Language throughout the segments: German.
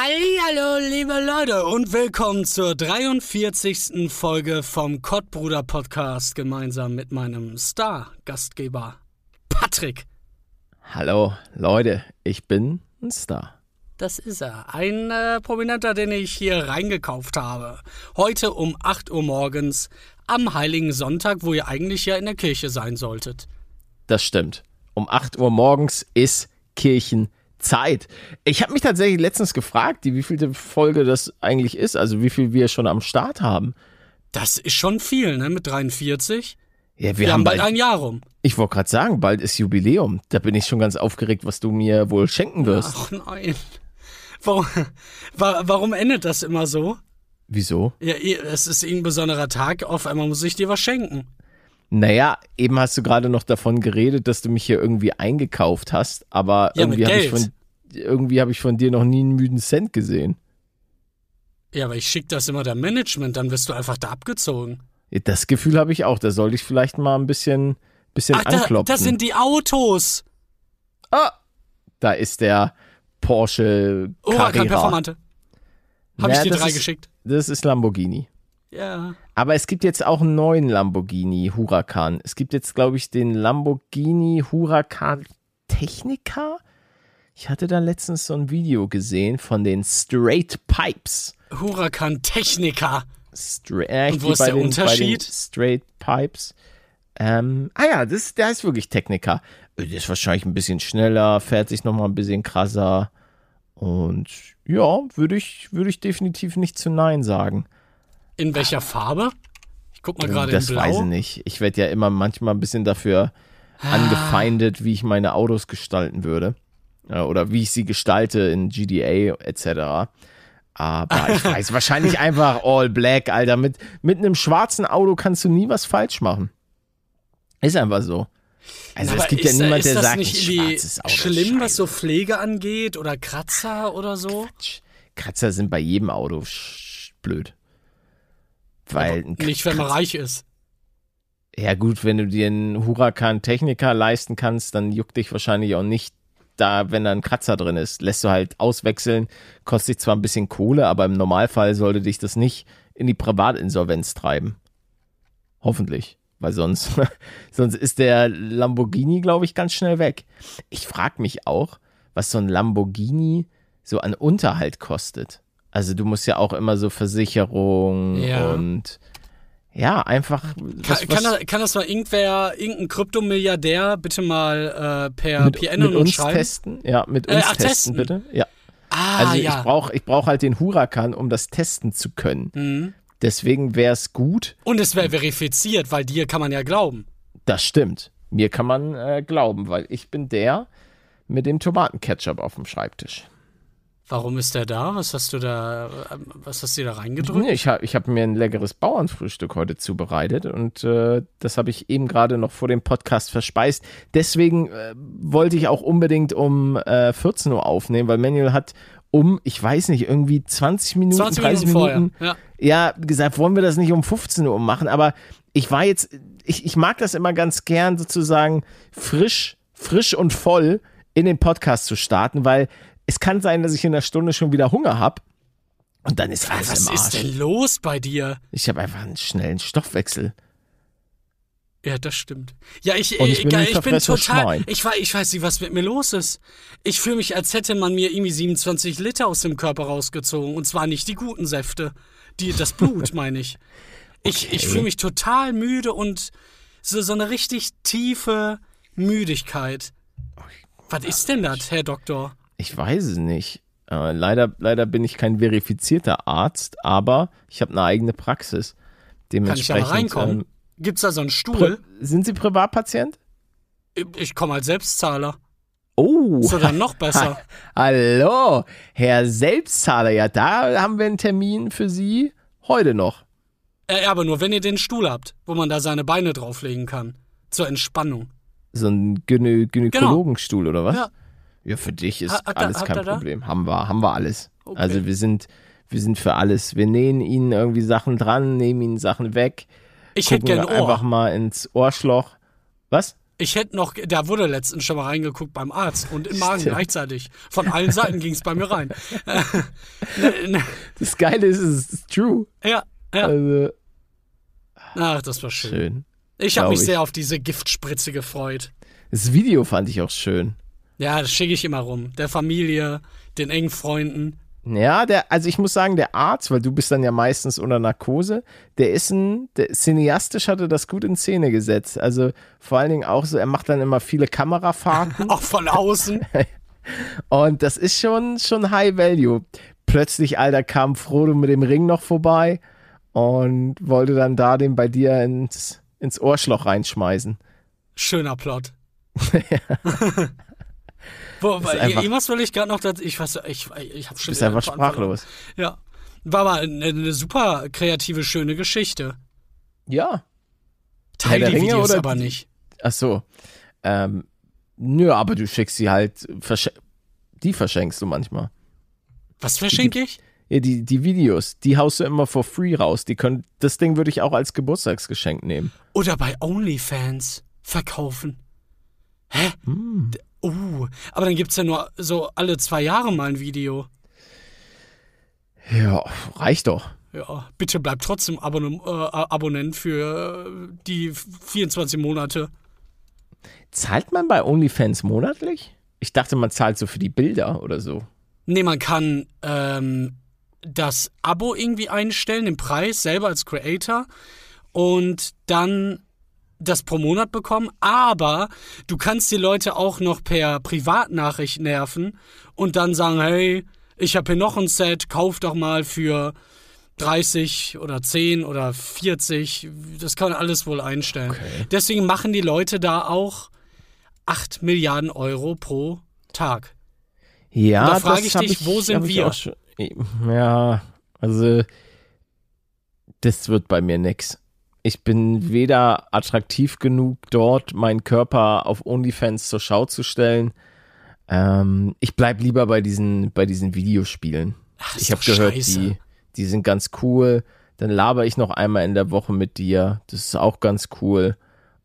Hallo, liebe Leute und willkommen zur 43. Folge vom Kottbruder Podcast gemeinsam mit meinem Star-Gastgeber Patrick. Hallo, Leute, ich bin ein Star. Das ist er, ein äh, Prominenter, den ich hier reingekauft habe. Heute um 8 Uhr morgens am Heiligen Sonntag, wo ihr eigentlich ja in der Kirche sein solltet. Das stimmt. Um 8 Uhr morgens ist Kirchenzeit. Ich habe mich tatsächlich letztens gefragt, wie vielte Folge das eigentlich ist, also wie viel wir schon am Start haben. Das ist schon viel, ne, mit 43. Ja, wir, Wir, haben bald ein Jahr rum. ich wollte gerade sagen, bald ist Jubiläum. Da bin ich schon ganz aufgeregt, was du mir wohl schenken wirst. Ach nein. Warum, wa- warum endet das immer so? Wieso? Ja, es ist ein besonderer Tag, auf einmal muss ich dir was schenken. Naja, eben hast du gerade noch davon geredet, dass du mich hier irgendwie eingekauft hast, aber Ja, irgendwie habe ich, von- irgendwie hab ich von dir noch nie einen müden Cent gesehen. Ja, aber ich schicke das immer dem Management, dann wirst du einfach da abgezogen. Das Gefühl habe ich auch. Da sollte ich vielleicht mal ein bisschen, bisschen Ach, da, anklopfen. das sind die Autos. ah, da ist der Porsche Oh, kein Carrera. Performante. Habe ich Ja, dir drei ist- geschickt? Das ist Lamborghini. Ja. Aber es gibt jetzt auch einen neuen Lamborghini Huracan. Es gibt jetzt, glaube ich, den Lamborghini Huracan Technica. Ich hatte da letztens so ein Video gesehen von den Straight Pipes. Huracan Technica. Stra äh, Und wo ist der den, Unterschied? Straight Pipes. Ähm, ah ja, das, der ist wirklich Techniker. Der ist wahrscheinlich ein bisschen schneller, fährt sich nochmal ein bisschen krasser. Und ja, würde ich, würde ich definitiv nicht zu Nein sagen. In welcher Farbe? Ich guck mal gerade in das weiß ich nicht. Ich werde ja immer manchmal ein bisschen dafür Ah. angefeindet, wie ich meine Autos gestalten würde. Ja, Oder wie ich sie gestalte in GDA etc. Aber ich weiß wahrscheinlich einfach All Black, Alter. Mit, mit einem schwarzen Auto kannst du nie was falsch machen. Ist einfach so. Also Aber es gibt ist, ja niemand, der das sagt, nicht schwarzes Auto. ist schlimm, was scheiße. so Pflege angeht oder Kratzer oder so? Kratzer sind bei jedem Auto blöd. Weil ein Nicht, wenn man reich ist. Ja gut, wenn du dir einen Huracan Techniker leisten kannst, dann juckt dich wahrscheinlich auch nicht da, wenn da ein Kratzer drin ist. Lässt du halt auswechseln, kostet dich zwar ein bisschen Kohle, aber im Normalfall sollte dich das nicht in die Privatinsolvenz treiben. Hoffentlich. Weil sonst, sonst ist der Lamborghini, glaube ich, ganz schnell weg. Ich frage mich auch, was so ein Lamborghini so an Unterhalt kostet. Also du musst ja auch immer so Versicherung Ja. und ja, einfach. was- Kann, kann, das, kann das mal irgendwer, irgendein Kryptomilliardär bitte mal äh, per mit, PN mit uns schreiben? testen? Ja, mit Äh, uns ach, testen, testen. bitte. Ja. Ah, Also ja. ich brauche ich brauch halt den Huracan, um das testen zu können. Mhm. Deswegen wäre es gut. Und es wäre verifiziert, weil dir kann man ja glauben. Das stimmt. Mir kann man äh, glauben, weil ich bin der mit dem Tomatenketchup auf dem Schreibtisch. Warum ist der da? Was hast du da, ähm, was hast du da reingedrückt? Nee, ich habe ich hab mir ein leckeres Bauernfrühstück heute zubereitet und äh, das habe ich eben gerade noch vor dem Podcast verspeist. Deswegen äh, wollte ich auch unbedingt um äh, 14 Uhr aufnehmen, weil Manuel hat um, ich weiß nicht, irgendwie 20 Minuten, 20 30 Minuten vorher. Minuten Ja. ja, gesagt, wollen wir das nicht um 15 Uhr machen, aber ich war jetzt, ich, ich mag das immer ganz gern sozusagen frisch, frisch und voll in den Podcast zu starten, weil es kann sein, dass ich in einer Stunde schon wieder Hunger habe und dann ist alles Was im ist Arsch. denn los bei dir? Ich habe einfach einen schnellen Stoffwechsel. Ja, das stimmt. Ja, ich, Und ich bin äh, ein ich bin verfressenes total. Schwein. Ich, ich weiß nicht, was mit mir los ist. Ich fühle mich, als hätte man mir irgendwie 27 Liter aus dem Körper rausgezogen. Und zwar nicht die guten Säfte. Die, das Blut, meine ich. Ich, ich Okay. fühle mich total müde und so, so eine richtig tiefe Müdigkeit. Was ist denn das, Herr Doktor? Ich weiß es nicht. Äh, leider, leider bin ich kein verifizierter Arzt, aber ich habe eine eigene Praxis. Kann ich Dementsprechend. da mal reinkommen? ähm, Gibt's da so einen Stuhl? sind Sie Privatpatient? Ich komme als Selbstzahler. Oh. Ist dann noch besser. Hallo, Herr Selbstzahler. Ja, da haben wir einen Termin für Sie heute noch. Äh, aber nur, wenn ihr den Stuhl habt, wo man da seine Beine drauflegen kann. Zur Entspannung. So ein Gynä Gynäkologenstuhl oder was? Ja. Ja, für dich ist Ha- alles habt kein da? Problem. Haben wir, haben wir alles. Okay. Also wir sind, wir sind für alles. Wir nähen Ihnen irgendwie Sachen dran, nehmen Ihnen Sachen weg. Ich hätte gucken gern ein Ohr. einfach mal ins Ohrschloch. Was? Ich hätte noch, da wurde letztens schon mal reingeguckt beim Arzt und im Magen Stimmt. gleichzeitig. Von allen Seiten ging es bei mir rein. Äh, ne, ne, Das Geile ist, es ist true. ja, ja. Also, Ach, das war schön. schön. Ich habe mich ich. sehr auf diese Giftspritze gefreut. Das Video fand ich auch schön. Ja, das schicke ich immer rum. Der Familie, den engen Freunden. Ja, der, also ich muss sagen, der Arzt, weil du bist dann ja meistens unter Narkose, der ist ein, der, cineastisch hatte das gut in Szene gesetzt. Also vor allen Dingen auch so, er macht dann immer viele Kamerafahrten Auch von außen. und das ist schon, schon High Value. Plötzlich, Alter, kam Frodo mit dem Ring noch vorbei und wollte dann da den bei dir ins, ins Ohrschloch reinschmeißen. Schöner Plot. Wo, weil, einfach- irgendwas will ich gerade noch dazu. Ich weiß, ich, ich habe schon. Du bist einfach sprachlos. Ja. War mal eine, eine super kreative, schöne Geschichte. Ja. Teil der die Ringe Videos oder aber nicht. Ach so. Ähm, nö, aber du schickst sie halt, versch die verschenkst du manchmal. Was verschenke ich? Ja, die, die Videos, die haust du immer for free raus. Die können, das Ding würde ich auch als Geburtstagsgeschenk nehmen. Oder bei OnlyFans verkaufen. Hä? Hm. Uh, aber dann gibt's ja nur so alle zwei Jahre mal ein Video. Ja, reicht doch. Ja, bitte bleib trotzdem Abonne äh, Abonnent für die 24 Monate. Zahlt man bei OnlyFans monatlich? Ich dachte, man zahlt so für die Bilder oder so. Nee, man kann ähm, das Abo irgendwie einstellen, den Preis selber als Creator und dann das pro Monat bekommen, aber du kannst die Leute auch noch per Privatnachricht nerven und dann sagen, hey, ich habe hier noch ein Set, kauf doch mal für 30 oder 10 oder 40, das kann man alles wohl einstellen. Okay. Deswegen machen die Leute da auch 8 Milliarden Euro pro Tag. Ja, Und da frage das ich dich, wo sind ich wir? schon- Ja, also das wird bei mir nix. Ich bin weder attraktiv genug, dort meinen Körper auf OnlyFans zur Schau zu stellen. Ähm, ich bleib lieber bei diesen, bei diesen Videospielen. Ach, ich habe gehört, scheiße. die, die sind ganz cool. Dann laber ich noch einmal in der Woche mit dir. Das ist auch ganz cool.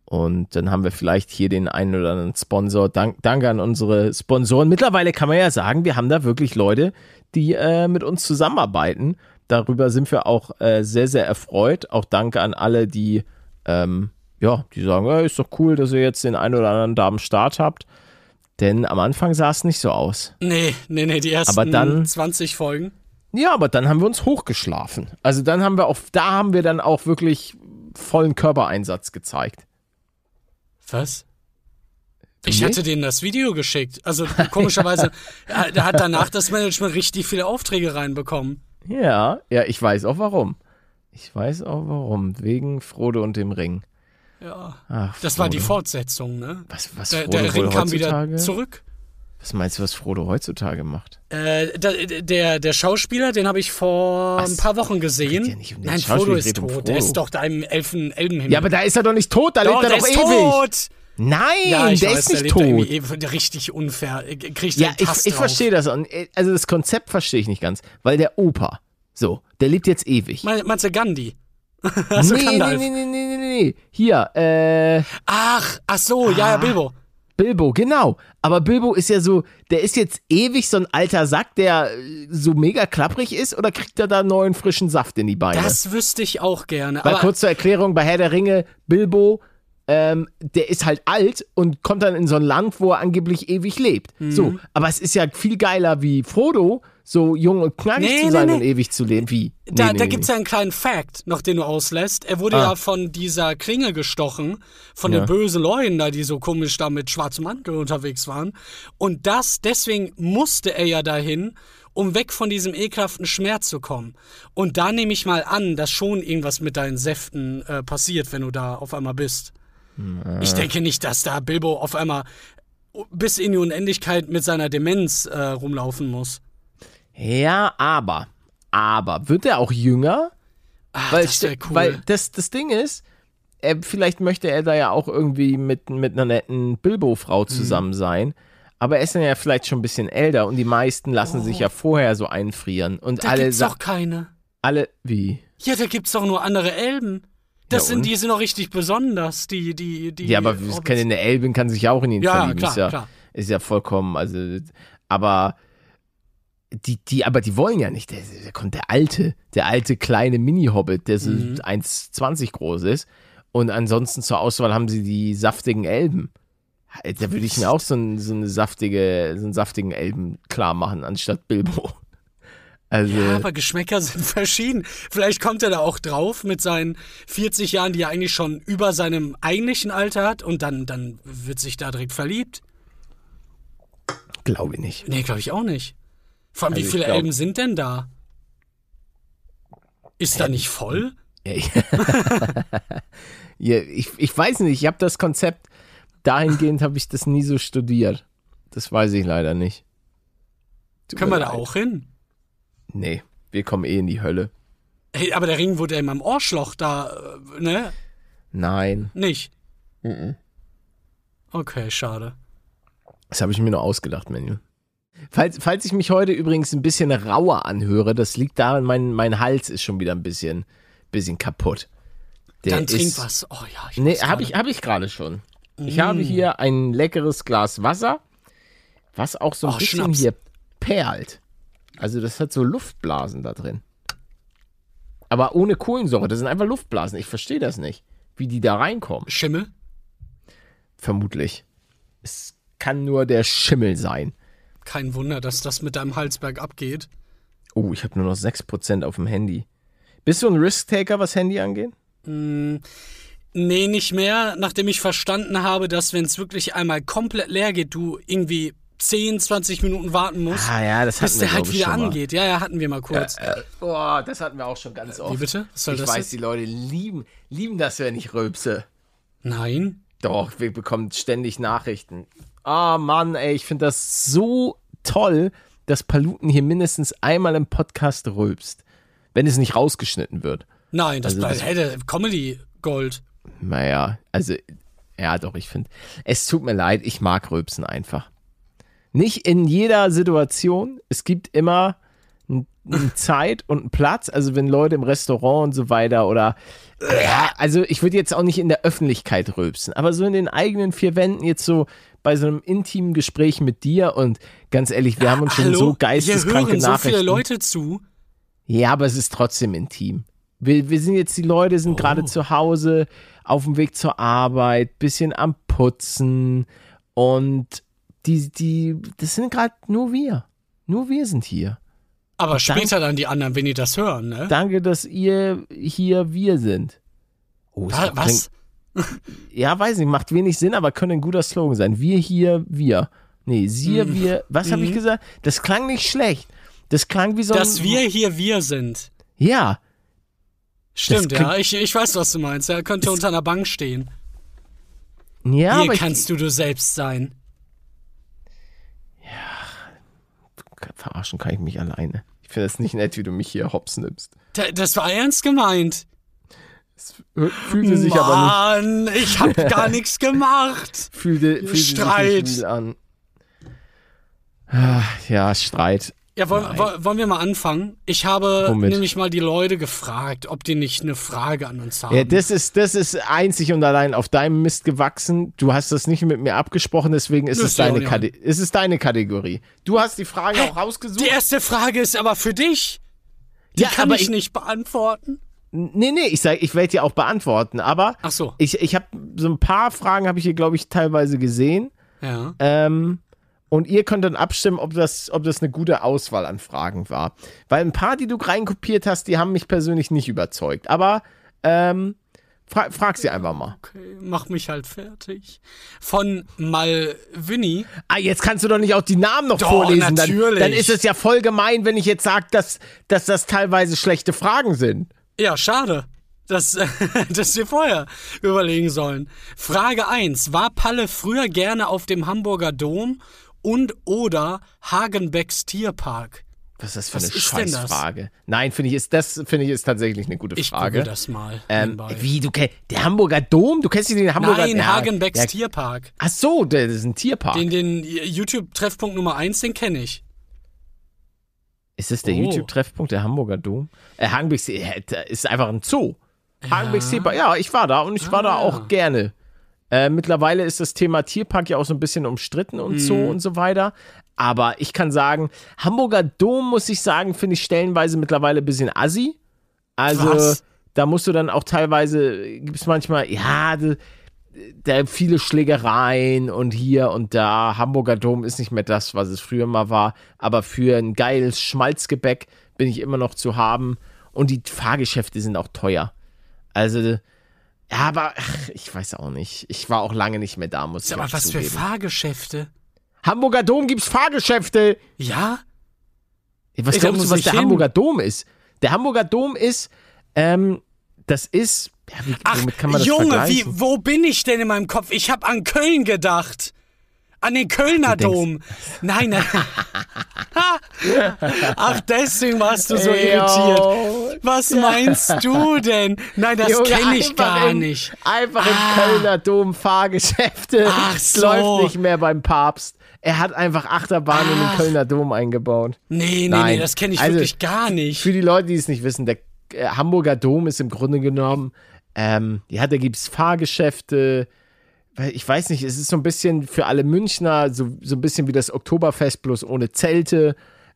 Und dann haben wir vielleicht hier den einen oder anderen Sponsor. Dank, danke an unsere Sponsoren. Mittlerweile kann man ja sagen, wir haben da wirklich Leute, die äh, mit uns zusammenarbeiten. Darüber sind wir auch äh, sehr, sehr erfreut. Auch danke an alle, die, ähm, ja, die sagen, ja, ist doch cool, dass ihr jetzt den einen oder anderen da am Start habt. Denn am Anfang sah es nicht so aus. Nee, nee, nee, die ersten Aber dann- 20 Folgen. Ja, aber dann haben wir uns hochgeschlafen. Also dann haben wir auch, da haben wir dann auch wirklich vollen Körpereinsatz gezeigt. Was? Ich nicht? hatte denen das Video geschickt. Also komischerweise, äh, da hat danach das Management richtig viele Aufträge reinbekommen. Ja, ja, ich weiß auch warum. Ich weiß auch warum. Wegen Frodo und dem Ring. Ja. Ach, Das war die. Fortsetzung, ne? Was, was Der, Frodo der Ring kam wieder zurück. Was meinst du, was Frodo heutzutage macht? Äh, da, der, der Schauspieler, den habe ich vor Was? ein paar Wochen gesehen. Ja nicht um Nein, Frodo ist red um tot. Der ist doch da im Elfen, Elbenhimmel. Ja, aber da ist er doch nicht tot, da doch, lebt er der doch ist ewig. tot. Nein, Ja, der weiß, ist nicht tot. ewig- richtig unfair. Äh, Kriegt Ja, ich, ich verstehe das. Äh, Also das Konzept verstehe ich nicht ganz. Weil der Opa, so, der lebt jetzt ewig. Mein- Meinst du Gandhi? Also nee, nee, Gandalf. nee, nee, nee, nee, nee. Hier, äh, Ach, ach so, ja, ja, Ah. Bilbo. Bilbo, genau. Aber Bilbo ist ja so, der ist jetzt ewig so ein alter Sack, der äh, so mega klapprig ist, oder kriegt er da neuen frischen Saft in die Beine? Das wüsste ich auch gerne. Weil Aber kurz zur Erklärung, bei Herr der Ringe, Bilbo, ähm, der ist halt alt und kommt dann in so ein Land, wo er angeblich ewig lebt. Mhm. So, aber es ist ja viel geiler wie Frodo, so jung und knackig Nee, zu nee, sein nee. und ewig zu leben. Wie? da, Nee, nee, da nee, gibt's ja einen kleinen Fact, noch den du auslässt. Er wurde Ah. ja von dieser Klinge gestochen, von Ja. den bösen Leuten da, die so komisch da mit schwarzem Mantel unterwegs waren. Und das, deswegen musste er ja dahin, um weg von diesem ekelhaften Schmerz zu kommen. Und da nehme ich mal an, dass schon irgendwas mit deinen Säften äh, passiert, wenn du da auf einmal bist. Ich denke nicht, dass da Bilbo auf einmal bis in die Unendlichkeit mit seiner Demenz äh, rumlaufen muss. Ja, aber, aber, wird er auch jünger? Ah, Weil, das wäre cool. weil das, das Ding ist, er, vielleicht möchte er da ja auch irgendwie mit, mit einer netten Bilbo-Frau zusammen sein. Aber er ist dann ja vielleicht schon ein bisschen älter und die meisten lassen sich ja vorher so einfrieren. Und da alle gibt's doch keine. alle, wie? Ja, da gibt's doch nur andere Elben. Das Ja, sind, und? die sind auch richtig besonders, die, die, die. Ja, aber Hobbits. keine eine Elbin kann sich ja auch in ihn Ja, verlieben. klar, ist ja, klar. ist ja vollkommen, also, aber die, die, aber die wollen ja nicht. Da da kommt der alte, der alte kleine Mini-Hobbit, der so Mhm. 1,20 groß ist. Und ansonsten zur Auswahl haben sie die saftigen Elben. Da würde ich mir auch so, ein, so eine saftige, so einen saftigen Elben klar machen, anstatt Bilbo. Also, Ja, aber Geschmäcker sind verschieden. Vielleicht kommt er da auch drauf mit seinen 40 Jahren, die er eigentlich schon über seinem eigentlichen Alter hat und dann, dann wird sich da direkt verliebt. glaube ich nicht. Nee, glaube ich auch nicht. Vor allem, Also wie viele glaub- Elben sind denn da? Ist da nicht voll? Ja, ich, ich weiß nicht, ich habe das Konzept, dahingehend habe ich das nie so studiert. Das weiß ich leider nicht. Können wir da auch hin? Nee, wir kommen eh in die Hölle. Hey, aber der Ring wurde ja immer im Ohrschloch da, äh, ne? Nein, Nicht? Okay, schade. das habe ich mir nur ausgedacht, Menü. Falls, falls ich mich heute übrigens ein bisschen rauer anhöre, das liegt daran, mein, mein Hals ist schon wieder ein bisschen, bisschen kaputt. Der Dann trink was. Oh ja, ich Nee, habe ich, hab ich gerade schon. Ich habe hier ein leckeres Glas Wasser, was auch so ein Oh, bisschen Schnaps. hier perlt. Also das hat so Luftblasen da drin. Aber ohne Kohlensäure, das sind einfach Luftblasen. Ich verstehe das nicht, wie die da reinkommen. Schimmel? Vermutlich. Es kann nur der Schimmel sein. Kein Wunder, dass das mit deinem Halsberg abgeht. Oh, ich habe nur noch 6% auf dem Handy. Bist du ein Risk-Taker, was Handy angeht? Nee, nicht mehr, nachdem ich verstanden habe, dass wenn es wirklich einmal komplett leer geht, du irgendwie 10, 20 Minuten warten musst, Ah ja, das bis wir, der halt wieder angeht. Ja, ja, hatten wir mal kurz. Oh, das hatten wir auch schon ganz oft. Wie bitte? Was soll ich weiß, jetzt? die Leute lieben, lieben das, wenn ich rülpse. Nein. Doch, wir bekommen ständig Nachrichten. Ah, Mann, ey, ich finde das so toll, dass Paluten hier mindestens einmal im Podcast rülpst. Wenn es nicht rausgeschnitten wird. Nein, das Also bleibt hey, Comedy Gold. Naja, also, ja, doch, ich finde, es tut mir leid, ich mag Rülpsen einfach. Nicht in jeder Situation. Es gibt immer eine Zeit und einen Platz. Also, wenn Leute im Restaurant und so weiter oder, ja, also, ich würde jetzt auch nicht in der Öffentlichkeit rülpsen, aber so in den eigenen vier Wänden jetzt so bei so einem intimen Gespräch mit dir und ganz ehrlich, wir haben uns schon Hallo? so Hier geisteskranke hören so Nachrichten. viele Leute zu. Ja, aber es ist trotzdem intim. Wir, wir sind jetzt, die Leute sind gerade zu Hause, auf dem Weg zur Arbeit, bisschen am Putzen und die, die, das sind gerade nur wir. Nur wir sind hier. Aber später dann die anderen, wenn die das hören, ne? Danke, dass ihr hier wir sind. Oh, klingt- Was? Ja, weiß nicht, macht wenig Sinn, aber könnte ein guter Slogan sein. Wir hier, wir. Nee, sie, Mhm. wir. Was habe ich gesagt? Das klang nicht schlecht. Das klang wie so Dass ein. wir hier wir sind. Ja, Stimmt, Das ja. Ich, ich weiß, was du meinst. Er könnte unter einer Bank stehen. ja, hier aber ich, kannst du du selbst sein. Verarschen kann ich mich alleine. Ich finde es nicht nett, wie du mich hier hops nimmst. Da- Das war ernst gemeint. Fühlte sich aber Mann, ich hab gar nichts gemacht. nicht, fühlte, fühlte sich Streit. nicht real an. Ah, Ja, Streit. Ja, wollen, wollen wir mal anfangen? Ich habe Womit? nämlich mal die Leute gefragt, ob die nicht eine Frage an uns haben. Ja, das ist, das ist einzig und allein auf deinem Mist gewachsen. Du hast das nicht mit mir abgesprochen, deswegen ist, es deine, Kate ist es deine Kategorie. Du hast die Frage auch rausgesucht. die erste Frage ist aber für dich. Die Ja, kann ich ich- nicht beantworten. Nee, nee, ich sag, ich werde dir auch beantworten, aber Ach so. ich, ich habe so ein paar Fragen habe ich hier, glaube ich, teilweise gesehen. Ja. Ähm, und ihr könnt dann abstimmen, ob das, ob das eine gute Auswahl an Fragen war. Weil ein paar, die du reinkopiert hast, die haben mich persönlich nicht überzeugt. Aber ähm, fra frag sie einfach mal. Okay, mach mich halt fertig. Von Malvini. Ah, jetzt kannst du doch nicht auch die Namen noch Doch, vorlesen. Dann, natürlich. dann ist es ja voll gemein, wenn ich jetzt sage, dass, dass das teilweise schlechte Fragen sind. Ja, schade. Das, das wir vorher überlegen sollen. Frage 1. War Palle früher gerne auf dem Hamburger Dom und oder Hagenbecks Tierpark? Was ist das für eine ist denn das? Scheißfrage? Nein, finde ich, ist das finde ich ist tatsächlich eine gute Ich Frage. google das mal. Ähm, wie, du kennst der Hamburger Dom? Du kennst den Hamburger Nein, ja, Hagenbecks ja, Tierpark. Ach so, das ist ein Tierpark. Den, den YouTube-Treffpunkt Nummer 1, den kenne ich. ist das der Oh. YouTube-Treffpunkt, der Hamburger Dom? Äh, Hagenbeck ist einfach ein Zoo. Hagenbecks Tierpark, ja, ich war da und ich war da Ah. auch gerne. Äh, mittlerweile ist das Thema Tierpark ja auch so ein bisschen umstritten und so Mhm. und so weiter. Aber ich kann sagen, Hamburger Dom, muss ich sagen, finde ich stellenweise mittlerweile ein bisschen assi. Also, Was? da musst du dann auch teilweise, gibt es manchmal, ja, da, da viele Schlägereien und hier und da. Hamburger Dom ist nicht mehr das, was es früher mal war. Aber für ein geiles Schmalzgebäck bin ich immer noch zu haben. Und die Fahrgeschäfte sind auch teuer. Also, ja, aber ach, ich weiß auch nicht. Ich war auch lange nicht mehr da, muss ich Sag mal, auch was für zugeben. Fahrgeschäfte? Hamburger Dom gibt's Fahrgeschäfte. Ja? Was da glaubst du, was ich der hin. Hamburger Dom ist? Der Hamburger Dom ist, ähm, das ist, ja, wie, Ach, womit kann man das Junge, wie, wo bin ich denn in meinem Kopf? Ich habe an Köln gedacht. An den Kölner Dom. Nein, nein. Ach, deswegen warst du so Ey, irritiert. yo. Was meinst du denn? Nein, das kenne ich gar im, nicht. Einfach im Ah. Kölner Dom Fahrgeschäfte. Ach Es so. läuft nicht mehr beim Papst. Er hat einfach Achterbahn in den Ach. Kölner Dom eingebaut. Nee, nee, nee, Nein. das kenne ich Also, wirklich gar nicht. Für die Leute, die es nicht wissen, der äh, Hamburger Dom ist im Grunde genommen, ähm, ja, da gibt's Fahrgeschäfte. Weil Ich weiß nicht, es ist so ein bisschen für alle Münchner, so, so ein bisschen wie das Oktoberfest, bloß ohne Zelte.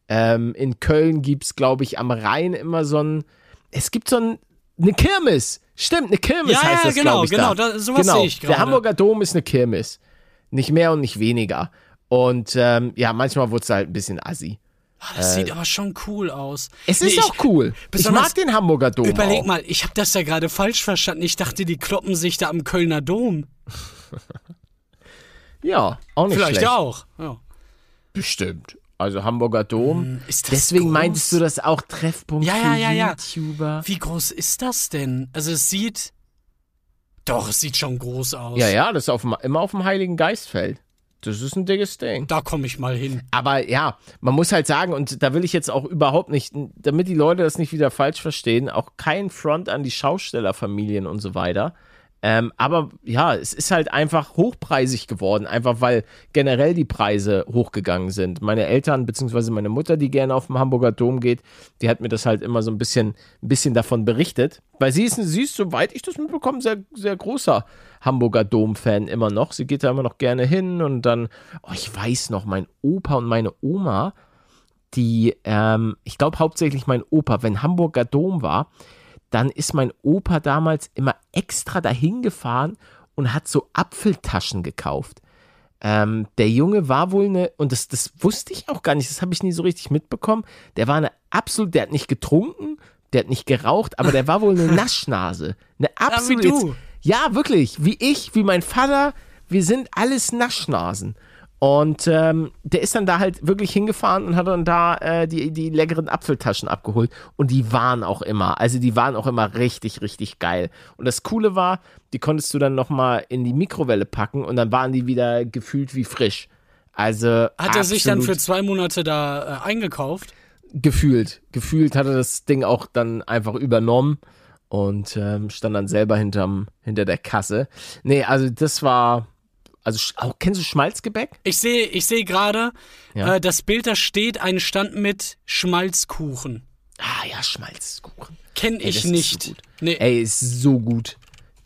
Ähm, in Köln gibt's, glaube ich, am Rhein immer so ein. Es gibt so ein, eine Kirmes. Stimmt, eine Kirmes Ja, heißt ja, das, genau, ich. genau, da. da- sowas genau. sehe ich Der gerade. Hamburger Dom ist eine Kirmes. Nicht mehr und nicht weniger. Und ähm, ja, manchmal wurde es halt ein bisschen assi. Ah, das sieht aber schon cool aus. Es Nee, ist ich- auch cool. Ich mag den Hamburger Dom. Überleg auch. mal, ich habe das ja gerade falsch verstanden. Ich dachte, die kloppen sich da am Kölner Dom. Ja, auch nicht Vielleicht schlecht. auch. Ja. Bestimmt. Also Hamburger Dom. Hm, ist das Deswegen groß? meintest du das auch Treffpunkt Ja, für ja, ja, ja. YouTuber? Wie groß ist das denn? Also es sieht. Doch, es sieht schon groß aus. Ja, ja, das ist auf dem, immer auf dem Heiligen Geistfeld. Das ist ein dickes Ding. Da komme ich mal hin. Aber ja, man muss halt sagen, und da will ich jetzt auch überhaupt nicht, damit die Leute das nicht wieder falsch verstehen, auch kein Front an die Schaustellerfamilien und so weiter. Ähm, aber ja, es ist halt einfach hochpreisig geworden, einfach weil generell die Preise hochgegangen sind. Meine Eltern, beziehungsweise meine Mutter, die gerne auf den Hamburger Dom geht, die hat mir das halt immer so ein bisschen, ein bisschen davon berichtet. Weil sie ist, sie ist, soweit ich das mitbekomme, sehr, sehr großer Hamburger Dom-Fan immer noch. Sie geht da immer noch gerne hin und dann, oh, ich weiß noch, mein Opa und meine Oma, die, ähm, ich glaube hauptsächlich mein Opa, wenn Hamburger Dom war, dann ist mein Opa damals immer extra dahin gefahren und hat so Apfeltaschen gekauft. Ähm, der Junge war wohl eine, und das, das wusste ich auch gar nicht, das habe ich nie so richtig mitbekommen. Der war eine absolut, der hat nicht getrunken, der hat nicht geraucht, aber der war wohl eine Naschnase. Eine absolut. du. jetzt- ja, wirklich, wie ich, wie mein Vater, wir sind alles Naschnasen. Und ähm, der ist dann da halt wirklich hingefahren und hat dann da äh, die, die leckeren Apfeltaschen abgeholt. Und die waren auch immer, also die waren auch immer richtig, richtig geil. Und das Coole war, die konntest du dann nochmal in die Mikrowelle packen und dann waren die wieder gefühlt wie frisch. Also Hat er sich dann für zwei Monate da äh, eingekauft? gefühlt, gefühlt hat er das Ding auch dann einfach übernommen und ähm, stand dann selber hinterm, hinter der Kasse. Nee, also das war, also auch, kennst du Schmalzgebäck? Ich sehe ich sehe gerade, Ja. äh, das Bild, da steht ein Stand mit Schmalzkuchen. Ah ja, Schmalzkuchen. Kenn Ey, ich das ist nicht. so. Nee. Ey, ist so gut.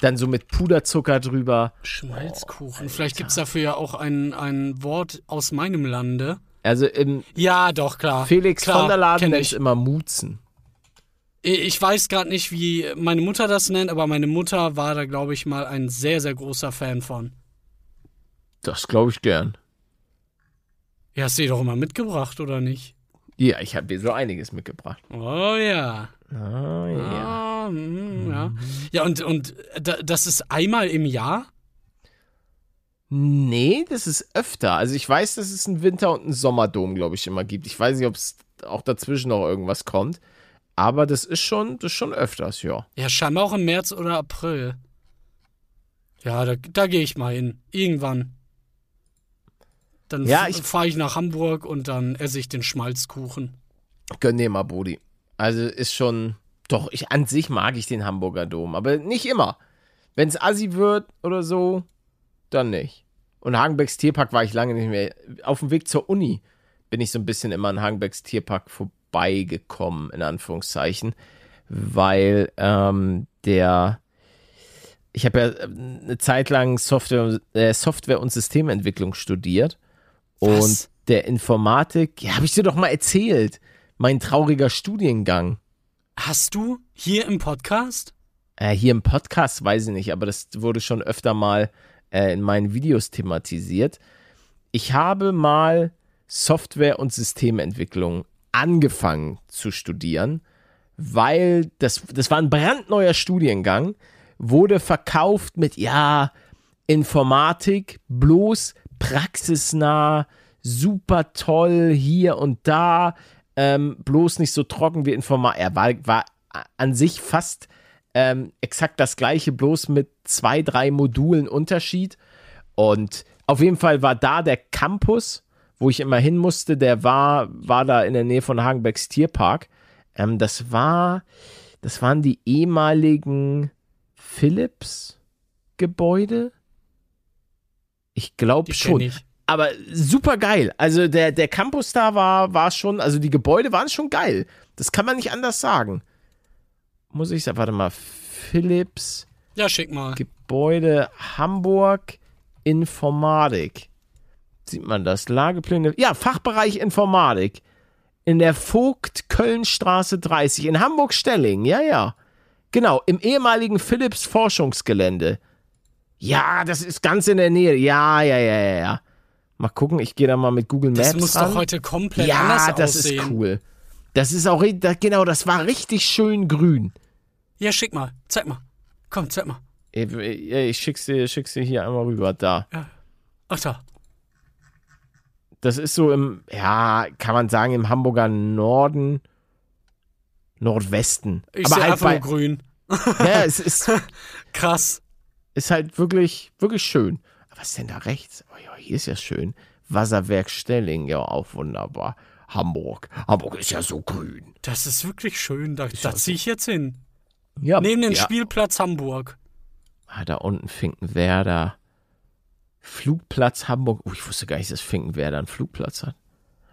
Dann so mit Puderzucker drüber. Schmalzkuchen. Vielleicht gibt's dafür ja auch ein, ein Wort aus meinem Lande. Also im Ja, doch, klar. Felix klar, von der Laden nennt ich. es immer Mutzen. Ich weiß gerade nicht, wie meine Mutter das nennt, aber meine Mutter war da, glaube ich, mal ein sehr, sehr großer Fan von. Das glaube ich gern. Ja, hast du die doch immer mitgebracht, oder nicht? Ja, ich habe dir so einiges mitgebracht. Oh ja. Ah, ja. Ah, mm, ja. Ja, und, und da, das ist einmal im Jahr? Nee, das ist öfter. Also ich weiß, dass es einen Winter- und einen Sommerdom, glaube ich, immer gibt. Ich weiß nicht, ob es auch dazwischen noch irgendwas kommt. Aber das ist schon, das ist schon öfters, ja. Ja, scheinbar auch im März oder April. Ja, da, da gehe ich mal hin. Irgendwann. Dann Ja, fahre ich nach Hamburg und dann esse ich den Schmalzkuchen. Gönn dir mal, Bodi. Also ist schon, doch, ich, an sich mag ich den Hamburger Dom, aber nicht immer. Wenn es assi wird oder so, dann nicht. Und Hagenbecks Tierpark war ich lange nicht mehr. Auf dem Weg zur Uni bin ich so ein bisschen immer an Hagenbecks Tierpark vorbeigekommen, in Anführungszeichen. Weil ähm, der, ich habe ja äh, eine Zeit lang Software, äh, Software und Systementwicklung studiert. Was? Und der Informatik, ja, habe ich dir doch mal erzählt, mein trauriger Studiengang. Hast du hier im Podcast? Äh, hier im Podcast weiß ich nicht, aber das wurde schon öfter mal äh, in meinen Videos thematisiert. Ich habe mal Software- und Systementwicklung angefangen zu studieren, weil das, das war ein brandneuer Studiengang, wurde verkauft mit, ja, Informatik, bloß praxisnah, super toll hier und da, ähm, bloß nicht so trocken wie Informatik. Er war, war an sich fast ähm, exakt das gleiche, bloß mit zwei, drei Modulen Unterschied. Und auf jeden Fall war da der Campus, wo ich immer hin musste, der war, war da in der Nähe von Hagenbecks Tierpark. Ähm, das war, das waren die ehemaligen Philips-Gebäude. Ich glaube schon. ich. Aber super geil. Also der, der Campus da war, war schon, also die Gebäude waren schon geil. Das kann man nicht anders sagen. Muss ich sagen, warte mal, Philips Ja, schick mal. Gebäude Hamburg Informatik. Sieht man das? Lagepläne. Ja, Fachbereich Informatik. In der Vogt-Kölnstraße 30 in Hamburg-Stelling. Ja, ja. Genau, im ehemaligen Philips Forschungsgelände. Ja, das ist ganz in der Nähe. Ja, ja, ja, ja, ja. Mal gucken, ich gehe da mal mit Google Maps Das muss ran. doch heute komplett ja, anders das aussehen. ist cool. Das ist auch, ri- da- genau, das war richtig schön grün. Ja, schick mal. Zeig mal. Komm, zeig mal. Ich, ich, ich schick's dir, schick's dir hier einmal rüber, da. Ach da. Das ist so im, ja, kann man sagen, im Hamburger Norden, Nordwesten. Ich Aber halt einfach bei, grün. ja, es ist, Krass. Ist halt wirklich, wirklich schön. Aber was ist denn da rechts? Oh ja, hier ist ja schön. Wasserwerk Stelling, ja, auch wunderbar. Hamburg. Hamburg ist ja so grün. Das ist wirklich schön. Da, ja da ziehe ich jetzt hin. Ja, Neben dem ja. Spielplatz Hamburg. Ah, da unten Finkenwerder. Flugplatz Hamburg. Oh, ich wusste gar nicht, dass Finkenwerder einen Flugplatz hat.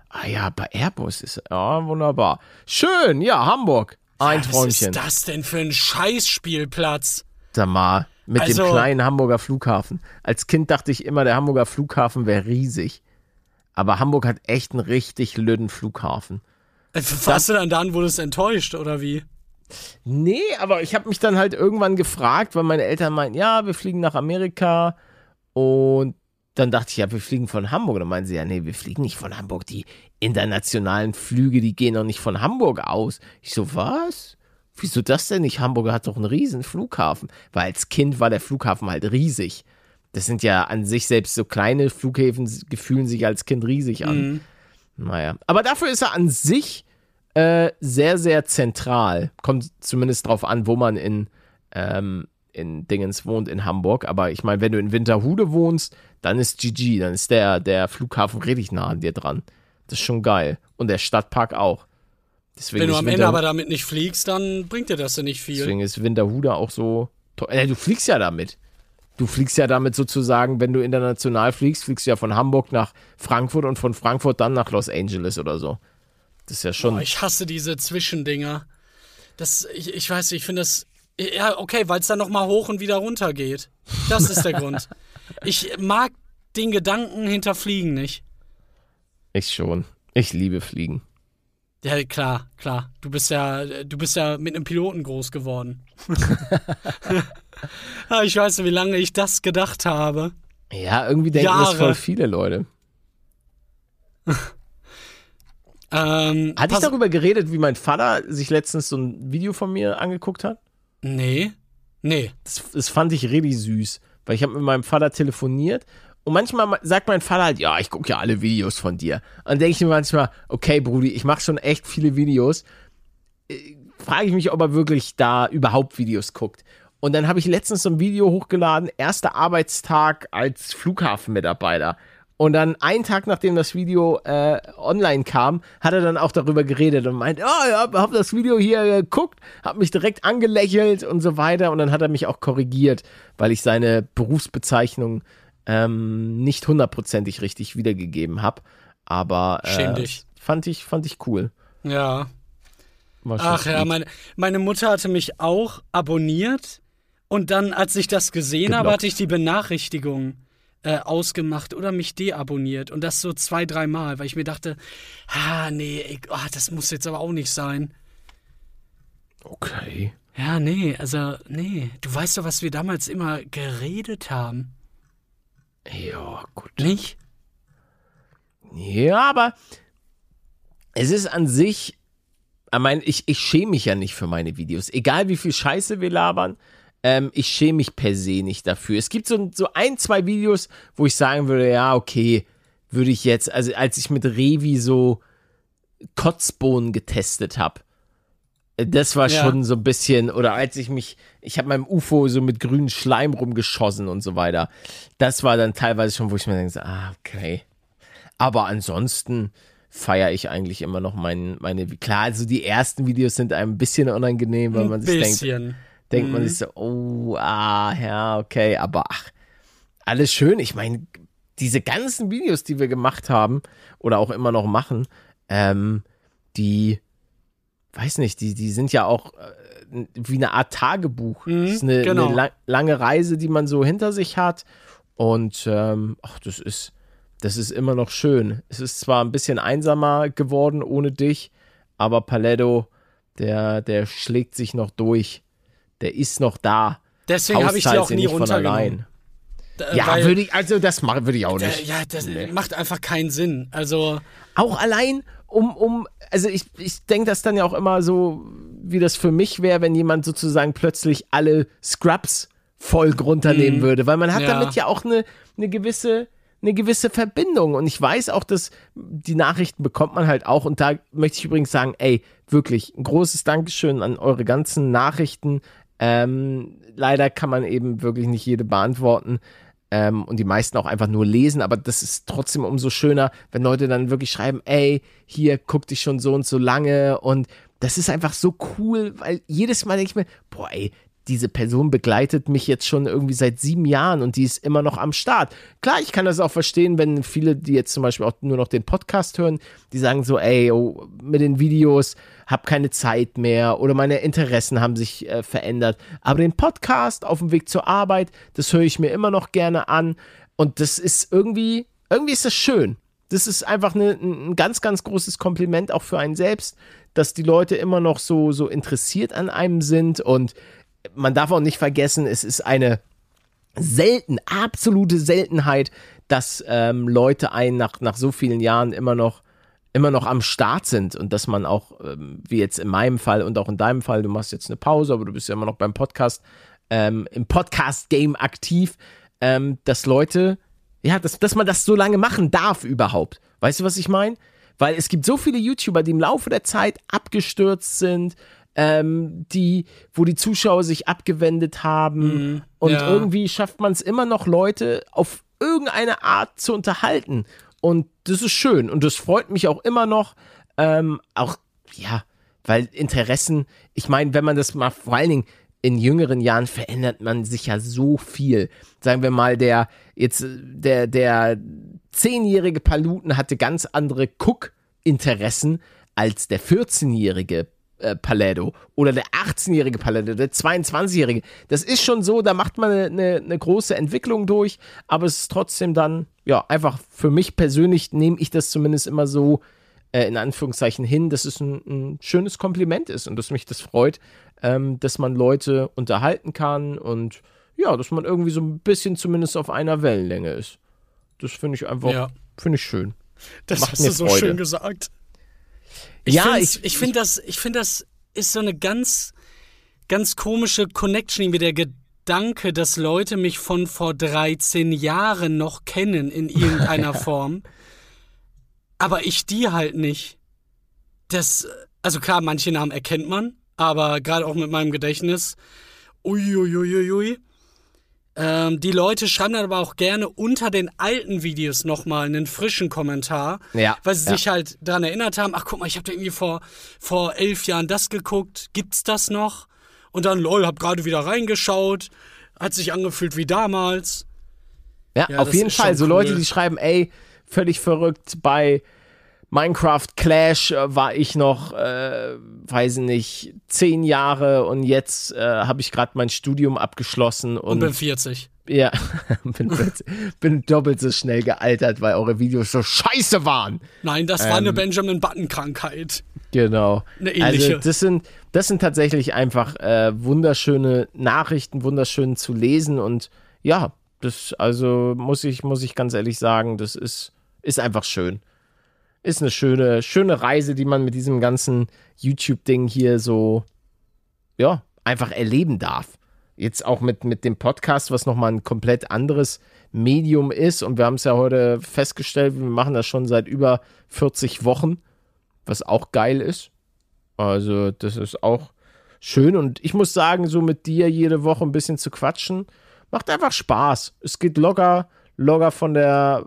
Ah ja, bei Airbus ist ja wunderbar. Schön, ja, Hamburg. Ein Was Träumchen. ist das denn für ein Scheißspielplatz? Sag mal, mit Also- dem kleinen Hamburger Flughafen. Als Kind dachte ich immer, der Hamburger Flughafen wäre riesig. Aber Hamburg hat echt einen richtig lüden Flughafen. Äh, Warst du dann da und wurdest enttäuscht, oder wie? Nee, aber ich habe mich dann halt irgendwann gefragt, weil meine Eltern meinten, ja, wir fliegen nach Amerika. Und dann dachte ich, ja, wir fliegen von Hamburg. Und dann meinen sie, ja, nee, wir fliegen nicht von Hamburg. Die internationalen Flüge, die gehen doch nicht von Hamburg aus. Ich so, was? Wieso das denn nicht? Hamburg hat doch einen riesen Flughafen. Weil als Kind war der Flughafen halt riesig. Das sind ja an sich selbst so kleine Flughäfen, gefühlen sich als Kind riesig an. Mhm. Naja. Aber dafür ist er an sich äh, sehr, sehr zentral. Kommt zumindest drauf an, wo man in, ähm, in Dingens wohnt, in Hamburg. Aber ich meine, wenn du in Winterhude wohnst, dann ist GG, dann ist der, der Flughafen richtig nah an dir dran. Das ist schon geil. Und der Stadtpark auch. Deswegen Wenn du am Ende Winter- aber damit nicht fliegst, dann bringt dir das ja nicht viel. Deswegen ist Winterhude auch so. Äh, du fliegst ja damit. Du fliegst ja damit sozusagen, wenn du international fliegst, fliegst du ja von Hamburg nach Frankfurt und von Frankfurt dann nach Los Angeles oder so. Das ist ja schon. Boah, ich hasse diese Zwischendinger. Das, ich, ich weiß nicht, ich finde das. Ja, okay, weil es dann nochmal hoch und wieder runter geht. Das ist der Grund. Ich mag den Gedanken hinter Fliegen nicht. Ich schon. Ich liebe Fliegen. Ja, klar, klar. Du bist ja, du bist ja mit einem Piloten groß geworden. Ah, ich weiß nicht, wie lange ich das gedacht habe. Ja, irgendwie denken das Jahre. voll viele Leute. Ähm, Hatte ich darüber geredet, wie mein Vater sich letztens so ein Video von mir angeguckt hat? Nee. Nee. Das, das fand ich richtig süß, weil ich habe mit meinem Vater telefoniert und manchmal sagt mein Vater halt, ja, ich gucke ja alle Videos von dir. Und dann denke ich mir manchmal, okay, Brudi, ich mache schon echt viele Videos. Äh, Frage ich mich, ob er wirklich da überhaupt Videos guckt. Und dann habe ich letztens so ein Video hochgeladen, erster Arbeitstag als Flughafenmitarbeiter. Und dann einen Tag nachdem das Video äh, online kam, hat er dann auch darüber geredet und meint, oh, ja, hab das Video hier geguckt, hab mich direkt angelächelt und so weiter. Und dann hat er mich auch korrigiert, weil ich seine Berufsbezeichnung ähm, nicht hundertprozentig richtig wiedergegeben habe. Aber äh, fand ich fand ich cool. Ja. Ach ja, meine, meine Mutter hatte mich auch abonniert und dann, als ich das gesehen habe, Geblockt. hatte ich die Benachrichtigung äh, ausgemacht oder mich deabonniert und das so zwei, dreimal, weil ich mir dachte, ah, nee, ich, ah, das muss jetzt aber auch nicht sein. Okay. Ja, nee, also, nee, du weißt doch, was wir damals immer geredet haben, Ja, gut. nicht? Ja, aber es ist an sich, ich meine, ich, ich schäme mich ja nicht für meine Videos. Egal wie viel Scheiße wir labern, ähm, ich schäme mich per se nicht dafür. Es gibt so, so ein, zwei Videos, wo ich sagen würde, ja, okay, würde ich jetzt, also als ich mit Revi so Kotzbohnen getestet habe, das war Ja. schon so ein bisschen, oder als ich mich, ich habe meinem UFO so mit grünen Schleim rumgeschossen und so weiter. Das war dann teilweise schon, wo ich mir denke, so, ah, okay. Aber ansonsten feiere ich eigentlich immer noch mein, meine, klar, also die ersten Videos sind einem ein bisschen unangenehm, weil man Ein sich denkt, bisschen. denkt man sich so, oh, ah, ja, okay, aber ach, alles schön. Ich meine, diese ganzen Videos, die wir gemacht haben oder auch immer noch machen, ähm, die, weiß nicht, die, die sind ja auch äh, wie eine Art Tagebuch. Mhm, das ist eine, genau. eine la lange Reise, die man so hinter sich hat. Und ähm, ach, das ist, das ist immer noch schön. Es ist zwar ein bisschen einsamer geworden ohne dich, aber Paletto, der, der schlägt sich noch durch. Der ist noch da. Deswegen habe ich die auch nie runtergenommen. allein. Äh, Ja, würde ich, also das würde ich auch nicht. ja, das Nee. macht einfach keinen Sinn. Also, Auch allein, um, um, also ich, ich denke das dann ja auch immer so, wie das für mich wäre, wenn jemand sozusagen plötzlich alle Scrubs Folgen runternehmen würde, weil man hat Mhm. Ja. damit ja auch eine, eine gewisse eine gewisse Verbindung und ich weiß auch, dass die Nachrichten bekommt man halt auch und da möchte ich übrigens sagen, ey, wirklich ein großes Dankeschön an eure ganzen Nachrichten. Ähm, leider kann man eben wirklich nicht jede beantworten ähm, und die meisten auch einfach nur lesen, aber das ist trotzdem umso schöner, wenn Leute dann wirklich schreiben, ey, hier guck dich schon so und so lange. Und das ist einfach so cool, weil jedes Mal denke ich mir, boah, ey, diese Person begleitet mich jetzt schon irgendwie seit sieben Jahren und die ist immer noch am Start. Klar, ich kann das auch verstehen, wenn viele, die jetzt zum Beispiel auch nur noch den Podcast hören, die sagen so, ey, oh, mit den Videos hab keine Zeit mehr oder meine Interessen haben sich äh, verändert. Aber den Podcast auf dem Weg zur Arbeit, das höre ich mir immer noch gerne an und das ist irgendwie, irgendwie ist das schön. Das ist einfach eine, ein ganz, ganz großes Kompliment auch für einen selbst, dass die Leute immer noch so, so interessiert an einem sind und man darf auch nicht vergessen, es ist eine selten, absolute Seltenheit, dass ähm, Leute einen nach, nach so vielen Jahren immer noch, immer noch am Start sind und dass man auch, ähm, wie jetzt in meinem Fall und auch in deinem Fall, du machst jetzt eine Pause, aber du bist ja immer noch beim Podcast, ähm, im Podcast-Game aktiv, ähm, dass Leute, ja, dass, dass man das so lange machen darf überhaupt. Weißt du, was ich meine? Weil es gibt so viele YouTuber, die im Laufe der Zeit abgestürzt sind, ähm, die, wo die Zuschauer sich abgewendet haben. und ja. irgendwie schafft man es immer noch, Leute auf irgendeine Art zu unterhalten. Und das ist schön. Und das freut mich auch immer noch. Ähm, auch, ja, weil Interessen, ich meine, wenn man das mal vor allen Dingen in jüngeren Jahren verändert man sich ja so viel. Sagen wir mal, der jetzt der der zehnjährige Paluten hatte ganz andere Cook-Interessen als der 14-jährige äh, Paletto oder der 18-jährige Paletto, der 22-jährige. Das ist schon so, da macht man eine, eine, große Entwicklung durch, aber es ist trotzdem dann, ja, einfach für mich persönlich nehme ich das zumindest immer so äh, in Anführungszeichen hin, dass es ein, ein schönes Kompliment ist und dass mich das freut, ähm, dass man Leute unterhalten kann und ja, dass man irgendwie so ein bisschen zumindest auf einer Wellenlänge ist. Das finde ich einfach, Ja. finde ich schön. das Macht hast du so Freude. schön gesagt. Ich Ja, ich- ich finde das, ich finde das ist so eine ganz, ganz komische Connection, irgendwie der Gedanke, dass Leute mich von vor 13 Jahren noch kennen in irgendeiner Form, aber ich die halt nicht. Das, also klar, manche Namen erkennt man, aber gerade auch mit meinem Gedächtnis, uiuiuiui. Ähm, die Leute schreiben dann aber auch gerne unter den alten Videos nochmal einen frischen Kommentar, Ja, weil sie ja. sich halt daran erinnert haben, ach guck mal, ich habe da irgendwie vor, vor elf Jahren das geguckt, gibt's das noch? Und dann, lol, hab gerade wieder reingeschaut, hat sich angefühlt wie damals. Ja, Ja, auf jeden Fall. So cool. Leute, die schreiben, ey, völlig verrückt bei Minecraft Clash äh, war ich noch, äh, weiß nicht, zehn Jahre und jetzt äh, habe ich gerade mein Studium abgeschlossen und, Und bin 40. ja, bin, bin doppelt so schnell gealtert, weil eure Videos so scheiße waren. Nein, das war eine Ähm. Benjamin Button-Krankheit. Genau. Eine ähnliche. Also das sind, das sind tatsächlich einfach äh, wunderschöne Nachrichten, wunderschön zu lesen und ja, das also muss ich muss ich ganz ehrlich sagen, das ist ist einfach schön. Ist eine schöne schöne Reise, die man mit diesem ganzen YouTube Ding hier so ja, einfach erleben darf. Jetzt auch mit mit dem Podcast, was noch mal ein komplett anderes Medium ist und wir haben es ja heute festgestellt, wir machen das schon seit über 40 Wochen was auch geil ist. Also, das ist auch schön. Und ich muss sagen, so mit dir jede Woche ein bisschen zu quatschen, macht einfach Spaß. Es geht locker, locker von der,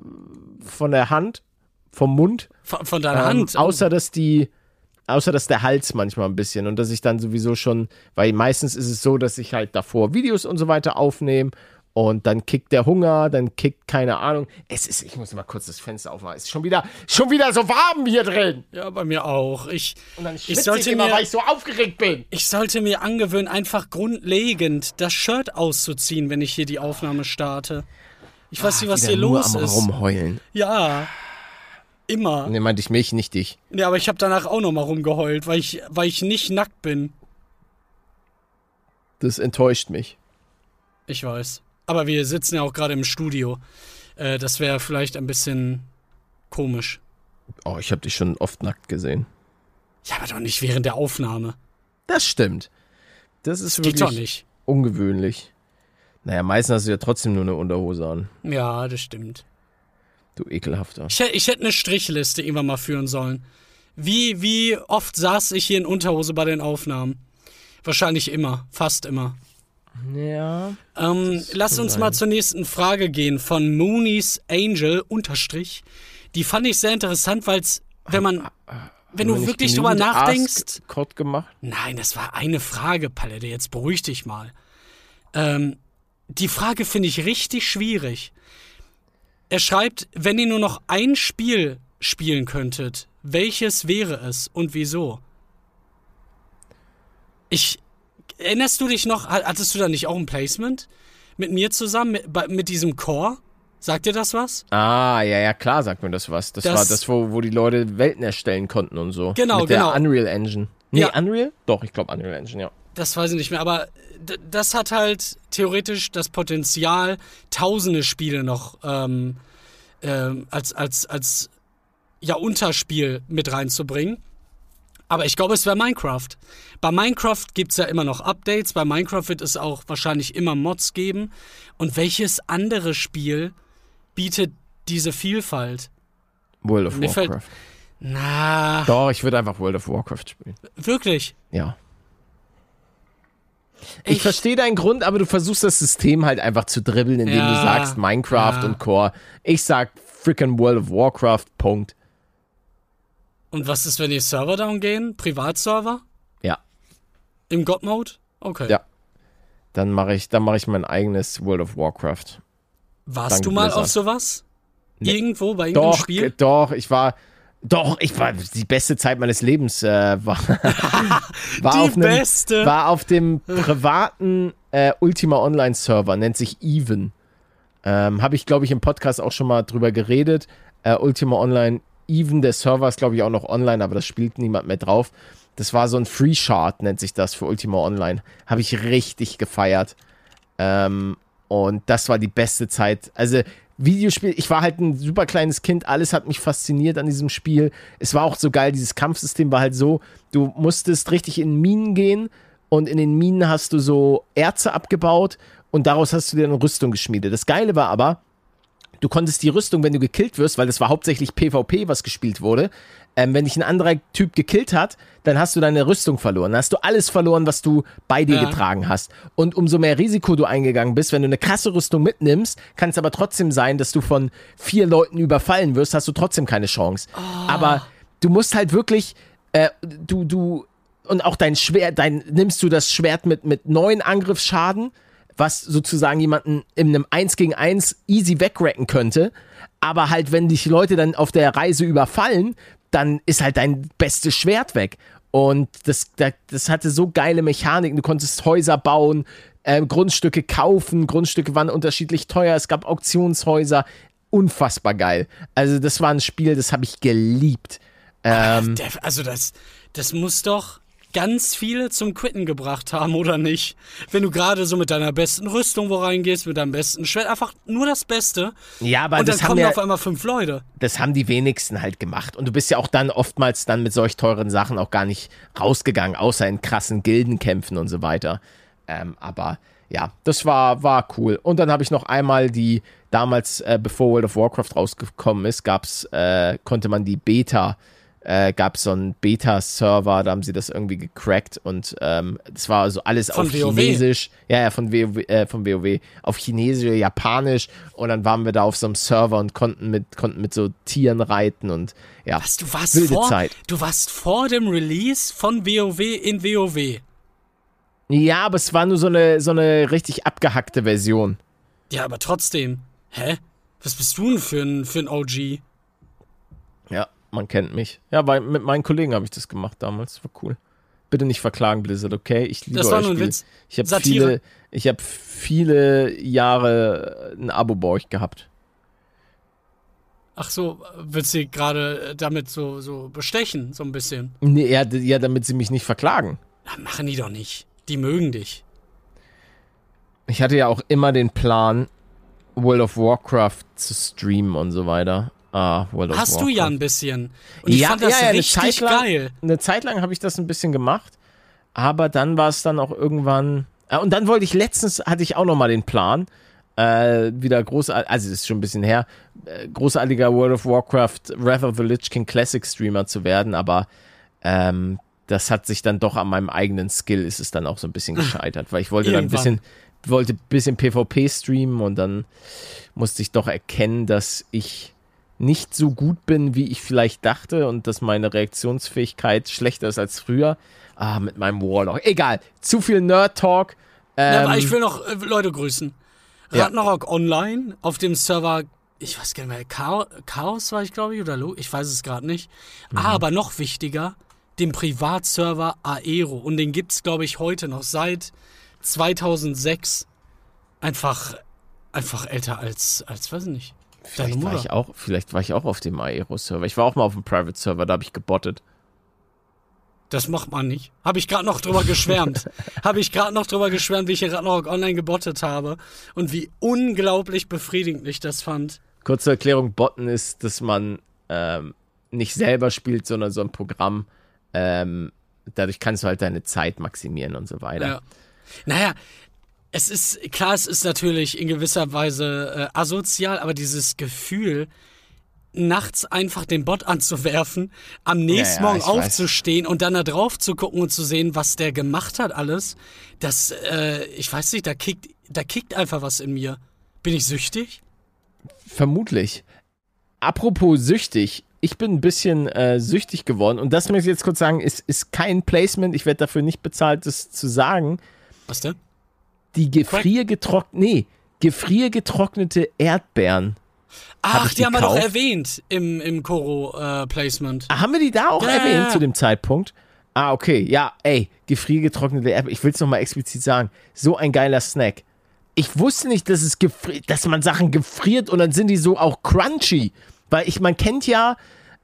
von der Hand, vom Mund. Von, von deiner Ähm, Hand. außer, dass die, außer, dass der Hals manchmal ein bisschen und dass ich dann sowieso schon, weil meistens ist es so, dass ich halt davor Videos und so weiter aufnehme und dann kickt der Hunger, dann kickt keine Ahnung. Es ist, ich muss mal kurz das Fenster aufmachen. Es ist schon wieder, schon wieder so warm hier drin. ja, bei mir auch. Ich, Und dann ich, schwitze ich, sollte immer, mir, weil ich so aufgeregt bin. ich sollte mir angewöhnen, einfach grundlegend das Shirt auszuziehen, wenn ich hier die Aufnahme starte. Ich weiß nicht, was hier los am ist. Rumheulen. Ja. Immer. Ne, meinte ich mich, nicht dich. Ja, aber ich habe danach auch noch mal rumgeheult, weil ich, weil ich nicht nackt bin. Das enttäuscht mich. Ich weiß. Aber wir sitzen ja auch gerade im Studio. Äh, das wäre vielleicht ein bisschen komisch. Oh, ich habe dich schon oft nackt gesehen. Ja, aber doch nicht während der Aufnahme. Das stimmt. Das ist Geht wirklich doch nicht. ungewöhnlich. Naja, meistens hast du ja trotzdem nur eine Unterhose an. Ja, das stimmt. Du ekelhafter. Ich, hätt- ich hätte eine Strichliste irgendwann mal führen sollen. Wie, wie oft saß ich hier in Unterhose bei den Aufnahmen? Wahrscheinlich immer. Fast immer. Ja. Ähm, lass uns mal zur nächsten Frage gehen von Moonies Angel unterstrich. Die fand ich sehr interessant, weil es, wenn man, wenn du wirklich drüber nachdenkst. Code gemacht. Nein, das war eine Frage, Palette. Jetzt beruhig dich mal. Ähm, die Frage finde ich richtig schwierig. Er schreibt, wenn ihr nur noch ein Spiel spielen könntet, welches wäre es und wieso? Ich. Erinnerst du dich noch, ha- hattest du da nicht auch ein Placement? Mit mir zusammen, mit, mit diesem Core? Sagt dir das was? Ah, ja, ja, klar sagt mir das was. Das, Das- war das, wo, wo die Leute Welten erstellen konnten und so. Genau, Mit der genau. Unreal Engine. Nee, Ja. Unreal? Doch, ich glaube Unreal Engine, ja. Das weiß ich nicht mehr, aber das hat halt theoretisch das Potenzial, tausende Spiele noch ähm, ähm, als, als, als ja, Unterspiel mit reinzubringen. Aber ich glaube, es wäre Minecraft. Bei Minecraft gibt es ja immer noch Updates, bei Minecraft wird es auch wahrscheinlich immer Mods geben. Und welches andere Spiel bietet diese Vielfalt? World of Mir fällt- Warcraft. Na, Doch, ich würde einfach World of Warcraft spielen. wirklich. Ja. Ich, verstehe deinen Grund, aber du versuchst das System halt einfach zu dribbeln, indem Ja, du sagst Minecraft ja. und Core. Ich sag frickin' World of Warcraft, Punkt. Und was ist, wenn die Server down gehen? Privatserver? Ja. Im God-Mode? Okay. Ja. Dann mache ich, dann mache ich mein eigenes World of Warcraft. Warst Danke, du mal Blizzard. auf sowas? Nee. Irgendwo bei irgendeinem Doch, Spiel? doch, ich war, doch, ich war, die beste Zeit meines Lebens äh, war, war, Die auf einem, beste. war auf dem privaten äh, Ultima Online Server, nennt sich Even. Ähm, Habe ich, glaube ich, im Podcast auch schon mal drüber geredet. Äh, Ultima Online Even, der Server ist, glaube ich, auch noch online, aber das spielt niemand mehr drauf. Das war so ein Free Shard, nennt sich das für Ultima Online. Habe ich richtig gefeiert. Ähm, und das war die beste Zeit. Also, Videospiel, ich war halt ein super kleines Kind, alles hat mich fasziniert an diesem Spiel. Es war auch so geil, dieses Kampfsystem war halt so, du musstest richtig in Minen gehen und in den Minen hast du so Erze abgebaut und daraus hast du dir eine Rüstung geschmiedet. Das Geile war aber, du konntest die Rüstung, wenn du gekillt wirst, weil das war hauptsächlich PvP, was gespielt wurde, ähm, wenn dich ein anderer Typ gekillt hat, dann hast du deine Rüstung verloren. Dann hast du alles verloren, was du bei dir Ja. getragen hast. Und umso mehr Risiko du eingegangen bist, wenn du eine krasse Rüstung mitnimmst, kann es aber trotzdem sein, dass du von vier Leuten überfallen wirst, hast du trotzdem keine Chance. Aber du musst halt wirklich, äh, du, du, und auch dein Schwert, dein, nimmst du das Schwert mit, mit neun Angriffsschaden, was sozusagen jemanden in einem 1 gegen 1 easy wegracken könnte. Aber halt, wenn dich Leute dann auf der Reise überfallen, dann ist halt dein bestes Schwert weg. Und das, das hatte so geile Mechaniken. Du konntest Häuser bauen, äh, Grundstücke kaufen. Grundstücke waren unterschiedlich teuer. Es gab Auktionshäuser. Unfassbar geil. Also, das war ein Spiel, das habe ich geliebt. Ähm, also, das, das muss doch ganz viele zum Quitten gebracht haben, oder nicht? Wenn du gerade so mit deiner besten Rüstung wo reingehst, mit deinem besten Schwert, einfach nur das Beste. Ja, aber und das dann haben kommen ja, auf einmal fünf Leute. Das haben die wenigsten halt gemacht. Und du bist ja auch dann oftmals dann mit solch teuren Sachen auch gar nicht rausgegangen, außer in krassen Gildenkämpfen und so weiter. Ähm, aber ja, das war, war cool. Und dann habe ich noch einmal die, damals, äh, bevor World of Warcraft rausgekommen ist, gab's, äh, konnte man die Beta äh, gab es so einen Beta-Server, da haben sie das irgendwie gecrackt und ähm, das war also alles Von auf WoW. Chinesisch, ja, ja, von WoW, äh, von WoW, auf Chinesisch, Japanisch und dann waren wir da auf so einem Server und konnten mit, konnten mit so Tieren reiten und ja, Was, du warst wilde vor, Zeit. du warst vor dem Release von WoW in WoW. Ja, aber es war nur so eine, so eine richtig abgehackte Version. Ja, aber trotzdem. Hä? Was bist du denn für ein, für ein OG? Man kennt mich. Ja, bei, mit meinen Kollegen habe ich das gemacht damals, war cool. Bitte nicht verklagen, Blizzard, okay? Ich liebe Das war euer nur ein. Witz. Ich habe viele, ich habe viele Jahre ein Abo bei euch gehabt. Ach so, willst du gerade damit so, so bestechen, so ein bisschen? Nee, ja, ja, damit sie mich nicht verklagen. Na, machen die doch nicht. Die mögen dich. Ich hatte ja auch immer den Plan, World of Warcraft zu streamen und so weiter. Ah, World of Hast Warcraft. du ja ein bisschen. Und ich Ja, fand das ja, ja, eine richtig Zeit lang- geil. Eine Zeit lang habe ich das ein bisschen gemacht, aber dann war es dann auch irgendwann. Ah, und dann wollte ich letztens, hatte ich auch noch mal den Plan, äh, wieder großartig, also es ist schon ein bisschen her, äh, großartiger World of Warcraft Wrath of the Lich King Classic Streamer zu werden, aber ähm, das hat sich dann doch an meinem eigenen Skill ist es dann auch so ein bisschen gescheitert, weil ich wollte dann ein bisschen, wollte ein bisschen PvP streamen und dann musste ich doch erkennen, dass ich nicht so gut bin, wie ich vielleicht dachte und dass meine Reaktionsfähigkeit schlechter ist als früher. Ah, mit meinem Warlock. Egal, zu viel Nerd-Talk. Ja, Ähm, aber ich will noch äh, Leute grüßen. Ja. Ragnarok Online auf dem Server, ich weiß gar nicht mehr, Chaos, Chaos war ich, glaube ich, oder Lo, ich weiß es gerade nicht. Mhm. Aber noch wichtiger, den Privatserver Aero. Und den gibt's, glaube ich, heute noch seit 2006. Einfach, einfach älter als, als weiß ich nicht. Vielleicht, war ich auch, vielleicht war ich auch auf dem Aero-Server. Ich war auch mal auf dem Private-Server, da habe ich gebottet. Das macht man nicht. Habe ich gerade noch drüber geschwärmt. habe ich gerade noch drüber geschwärmt, wie ich in Ragnarok Online gebottet habe. Und wie unglaublich befriedigend ich das fand. Kurze Erklärung, Botten ist, dass man ähm, nicht selber spielt, sondern so ein Programm. Ähm, dadurch kannst du halt deine Zeit maximieren und so weiter. Ja. Naja, es ist, klar, es ist natürlich in gewisser Weise äh, asozial, aber dieses Gefühl, nachts einfach den Bot anzuwerfen, am nächsten Ja, ja, Morgen ich weiß. aufzustehen und dann da drauf zu gucken und zu sehen, was der gemacht hat alles, das, äh, ich weiß nicht, da kickt, da kickt einfach was in mir. Bin ich süchtig? Vermutlich. Apropos süchtig, ich bin ein bisschen äh, süchtig geworden und das möchte ich jetzt kurz sagen, ist, ist kein Placement, ich werde dafür nicht bezahlt, das zu sagen. Was denn? Die gefriergetrocknete, nee, gefriergetrocknete Erdbeeren. Hab Ach, ich die haben wir doch erwähnt im, im Koro-Placement. Ah, haben wir die da auch Ja, erwähnt ja, zu dem Zeitpunkt? Ah, okay, ja, ey, gefriergetrocknete Erdbeeren, ich will es nochmal explizit sagen, so ein geiler Snack. Ich wusste nicht, dass, es dass man Sachen gefriert und dann sind die so auch crunchy. Weil ich, man kennt ja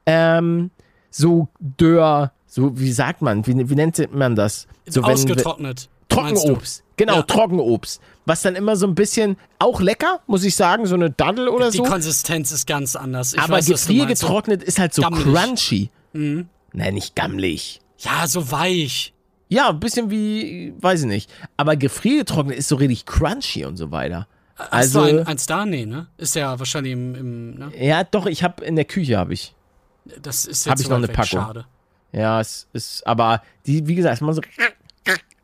ähm, so Dörr, so, wie sagt man, wie, wie nennt man das? So, wenn- Ausgetrocknet. Trockenobst. Genau, Ja. Trockenobst. Was dann immer so ein bisschen, auch lecker, muss ich sagen, so eine Daddel oder Die so. Konsistenz ist ganz anders. Ich Aber gefriergetrocknet ist halt so Gammelig. crunchy. Nein, nicht gammelig. Ja, so weich. Ja, ein bisschen wie, weiß ich nicht. Aber gefriergetrocknet ist so richtig crunchy und so weiter. Hast Also, du ein, eins da? Nee, ne? Ist ja wahrscheinlich im, im ne? ja, doch, ich habe in der Küche habe ich. Das ist jetzt Hab ich so noch eine weg. Packung. Schade. Ja, es ist, aber die, wie gesagt, man so,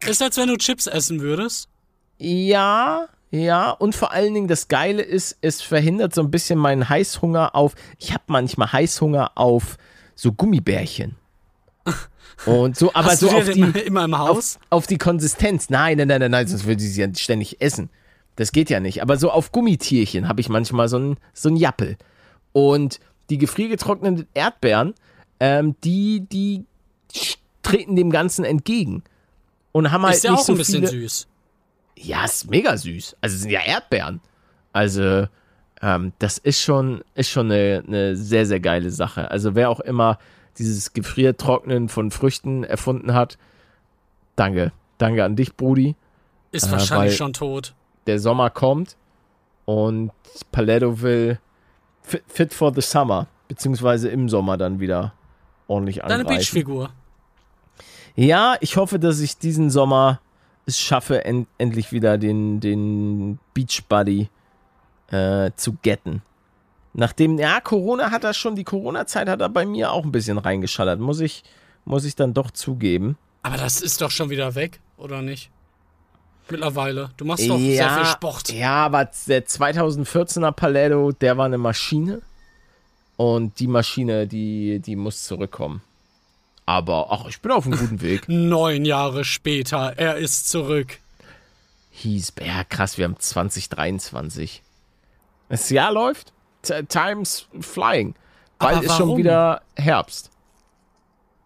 Ist, als wenn du Chips essen würdest. ja, ja, und vor allen Dingen das Geile ist, es verhindert so ein bisschen meinen Heißhunger auf, ich habe manchmal Heißhunger auf so Gummibärchen. Und so, aber Hast so auf die immer im Haus? auf, auf die Konsistenz. Nein, nein, nein, nein, nein, sonst würde ich sie ja ständig essen. Das geht ja nicht. Aber so auf Gummitierchen habe ich manchmal so ein, so ein Jappel. Und die gefriergetrockneten Erdbeeren ähm, die, die treten dem Ganzen entgegen. Und haben halt ist ja nicht auch so ein bisschen viele, süß. Ja, ist mega süß. Also es sind ja Erdbeeren. Also ähm, das ist schon, ist schon eine, eine sehr, sehr geile Sache. Also wer auch immer dieses Gefriertrocknen von Früchten erfunden hat, danke. Danke an dich, Brudi. Ist Äh, wahrscheinlich schon tot. Der Sommer kommt und Paletto will fit, fit for the summer, beziehungsweise im Sommer dann wieder ordentlich Deine angreifen. Beachfigur. Ja, ich hoffe, dass ich diesen Sommer es schaffe, en endlich wieder den, den Beach Buddy äh, zu getten. Nachdem, ja, Corona hat er schon, die Corona-Zeit hat er bei mir auch ein bisschen reingeschallert, muss ich, muss ich dann doch zugeben. Aber das ist doch schon wieder weg, oder nicht? Mittlerweile. Du machst doch sehr viel Sport. Ja, aber der 2014er Paletto, der war eine Maschine. Und die Maschine, die, die muss zurückkommen. Aber, ach, ich bin auf einem guten Weg. Neun Jahre später, er ist zurück. hieß, ja krass, wir haben 2023. Das Jahr läuft, T time's flying. Bald Aber ist schon wieder Herbst.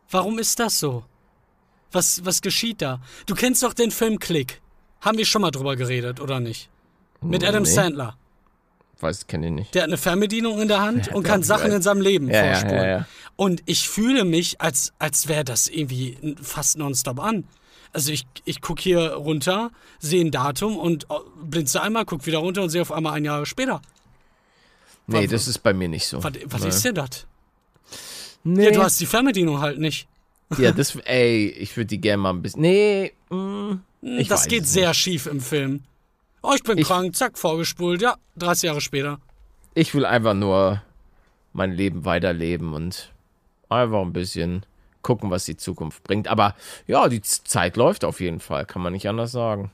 Warum ist das so? Was, was geschieht da? Du kennst doch den Film Click. Haben wir schon mal drüber geredet, oder nicht? Mit Adam Nee. Sandler. Weiß, kenne ich nicht. Der hat eine Fernbedienung in der Hand und ja, kann ich Sachen in seinem Leben Ja, vorspulen. ja. Und ich fühle mich, als, als wäre das irgendwie fast nonstop an. Also ich, ich gucke hier runter, sehe ein Datum und oh, blinze einmal, gucke wieder runter und sehe auf einmal ein Jahr später. Nee, Was- das ist bei mir nicht so. Was, was ist denn das? Nee. Ja, du hast die Fernbedienung halt nicht. ja, das, ey, ich würde die gerne mal ein bisschen. Nee, mm, ich das geht sehr schief im Film. Oh, ich bin Ich- krank, zack, vorgespult, ja, 30 Jahre später. Ich will einfach nur mein Leben weiterleben und einfach ein bisschen gucken, was die Zukunft bringt. Aber ja, die Zeit läuft auf jeden Fall, kann man nicht anders sagen.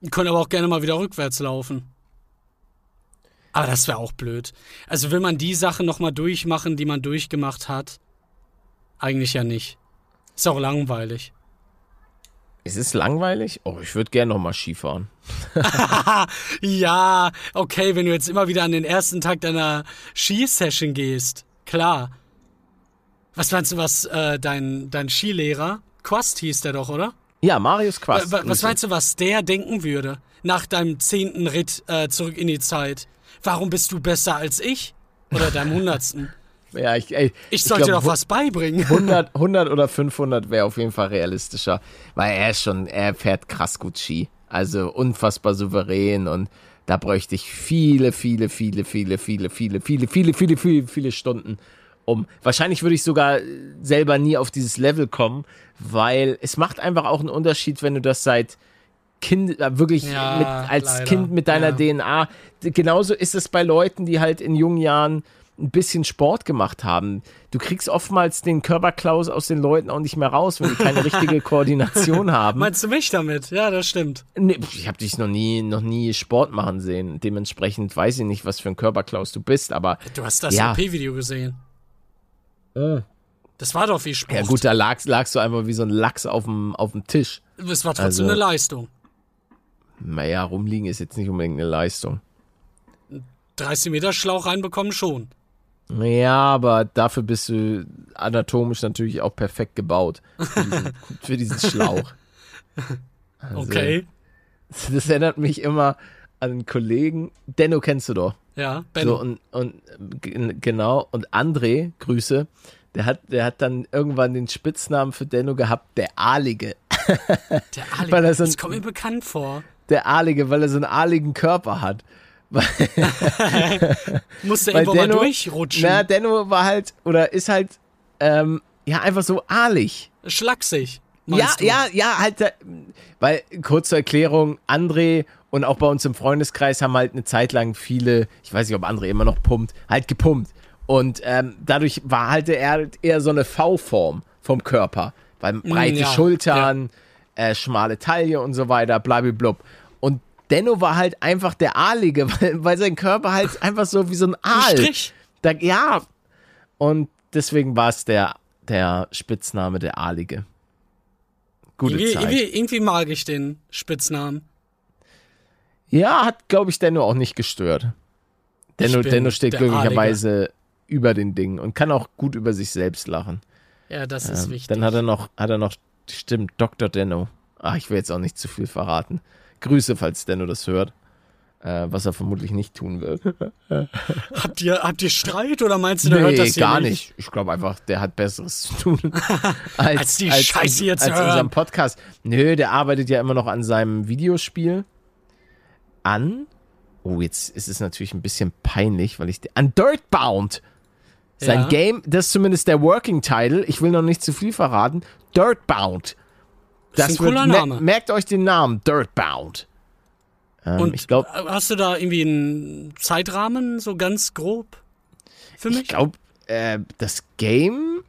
Die können aber auch gerne mal wieder rückwärts laufen. Aber das wäre auch blöd. Also will man die Sachen nochmal durchmachen, die man durchgemacht hat? Eigentlich ja nicht. Ist auch langweilig. Ist es langweilig? Oh, ich würde gerne noch mal Skifahren. Ja, okay, wenn du jetzt immer wieder an den ersten Tag deiner Skisession gehst. Klar. Was meinst du, was äh, dein, dein Skilehrer, Quast hieß der doch, oder? Ja, Marius Quast. Wa- was meinst du, was der denken würde nach deinem zehnten Ritt äh, zurück in die Zeit? Warum bist du besser als ich? Oder deinem hundertsten? Ja, ich, ey, Ich sollte dir glaub, doch was beibringen. 100, 100 oder 500 wäre auf jeden Fall realistischer, weil er ist schon, er fährt krass gut Ski. Also unfassbar souverän und da bräuchte ich viele, viele, viele, viele, viele, viele, viele, viele, viele, viele, viele Stunden um. Wahrscheinlich würde ich sogar selber nie auf dieses Level kommen, weil es macht einfach auch einen Unterschied, wenn du das seit Kind, äh, wirklich Ja, mit, als leider. Kind mit deiner Ja. DNA. Genauso ist es bei Leuten, die halt in jungen Jahren ein bisschen Sport gemacht haben. Du kriegst oftmals den Körperklaus aus den Leuten auch nicht mehr raus, wenn die keine richtige Koordination haben. Meinst du mich damit? Ja, das stimmt. Nee, ich habe dich noch nie, noch nie Sport machen sehen. Dementsprechend weiß ich nicht, was für ein Körperklaus du bist, aber Du hast das Ja. OP-Video gesehen. Das war doch wie Sport. ja gut, da lagst, lagst du einfach wie so ein Lachs auf dem, auf dem Tisch. Es war trotzdem Also- eine Leistung. Naja, rumliegen ist jetzt nicht unbedingt eine Leistung. 30 Meter Schlauch reinbekommen schon. Ja, aber dafür bist du anatomisch natürlich auch perfekt gebaut. Für diesen, für diesen Schlauch. Also, Okay. Das erinnert mich immer an einen Kollegen. Denno kennst du doch. Ja, Benno. So, und, und genau, und André, Grüße, der hat, der hat dann irgendwann den Spitznamen für Denno gehabt, der Aalige. der er so ein- das kommt mir bekannt vor. Der Aalige, weil er so einen aaligen Körper hat. Musste irgendwo mal Denno, durchrutschen. na, Denno war halt, oder ist halt, ähm, ja, einfach so aalig. Schlaksig. Ja, du? ja, ja, halt, äh, weil, kurze Erklärung, André und auch bei uns im Freundeskreis haben halt eine Zeit lang viele, ich weiß nicht, ob André immer noch pumpt, halt gepumpt. Und ähm, dadurch war halt er eher so eine V-Form vom Körper. Weil breite Mm, ja, Schultern, Äh, schmale Taille und so weiter, blablablub. Denno war halt einfach der Aalige, weil, weil sein Körper halt einfach so wie so ein Aal. Strich. Da, ja. Und deswegen war es der, der Spitzname der Aalige. Gute Irgendwie, Zeit. irgendwie, irgendwie mag ich den Spitznamen. Ja, hat, glaube ich, Denno auch nicht gestört. Denno, Denno steht glücklicherweise über den Dingen und kann auch gut über sich selbst lachen. Ja, das ist Ähm, wichtig. Dann hat er noch, hat er noch, stimmt, Dr. Denno. Ach, ich will jetzt auch nicht zu viel verraten. Grüße, falls Denno das hört. Äh, was er vermutlich nicht tun wird. habt, ihr, habt ihr Streit oder meinst du, der hört Nee, das hier gar nicht? nicht. Ich glaube einfach, der hat Besseres zu tun. als, Als die Scheiße hier zu als hören. unserem Podcast. Nö, der arbeitet ja immer noch an seinem Videospiel. An. Oh, jetzt ist es natürlich ein bisschen peinlich, weil ich. An Dirtbound. Sein Ja. Game, das ist zumindest der Working Title. Ich will noch nicht zu viel verraten. Dirtbound. Das ist ein cooler mer- Name. Merkt euch den Namen, Dirtbound. Ähm, Und ich glaube, hast du da irgendwie einen Zeitrahmen, so ganz grob? Für mich? ich glaube, äh, das Game.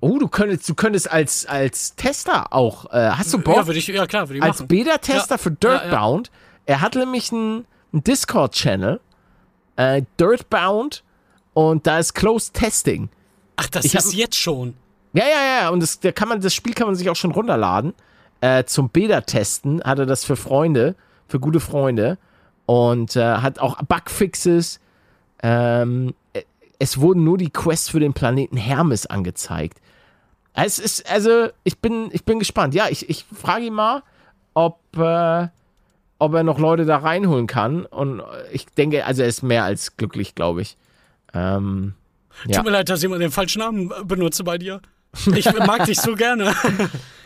Oh, du könntest, du könntest als, als Tester auch. Äh, hast du Bock? ja, würde ich, ja klar, würde ich als. Beta-Tester Ja. für Ja, ja. Dirtbound. Er hat nämlich einen, einen Discord-Channel, äh, Dirtbound, und da ist Closed Testing. Ach, das ich hab- ist jetzt schon. Ja, ja, ja, und das, da kann man, das Spiel kann man sich auch schon runterladen. Äh, zum Beta-Testen hat er das für Freunde, für gute Freunde. Und äh, hat auch Bugfixes. Ähm, äh, es wurden nur die Quests für den Planeten Hermes angezeigt. Es ist, also, ich bin, ich bin gespannt. Ja, ich, ich frage ihn mal, ob, äh, ob er noch Leute da reinholen kann. Und ich denke, also er ist mehr als glücklich, glaube ich. Ähm, Ja. Tut mir leid, dass ich immer den falschen Namen benutze bei dir. Ich mag dich so gerne.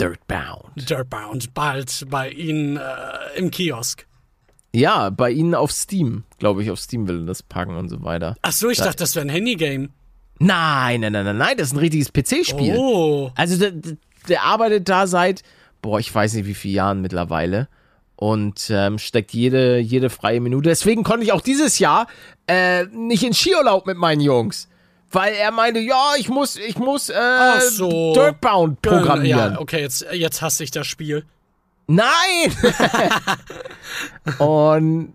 Dirtbound. Dirtbound, bald bei Ihnen äh, im Kiosk. Ja, bei ihnen auf Steam, glaube ich, auf Steam will er das packen und so weiter. Ach so, ich dachte, das wäre ein Handygame. Nein, nein, nein, nein, nein, das ist ein richtiges PC-Spiel. Oh. Also der, der- der arbeitet da seit, boah, ich weiß nicht wie viele Jahren mittlerweile und ähm, steckt jede, jede freie Minute. Deswegen konnte ich auch dieses Jahr äh, nicht in Skiurlaub mit meinen Jungs. Weil er meinte, ja, ich muss, ich muss äh, so. Dirtbound programmieren. Ja, okay, jetzt, jetzt hasse ich das Spiel. Nein! und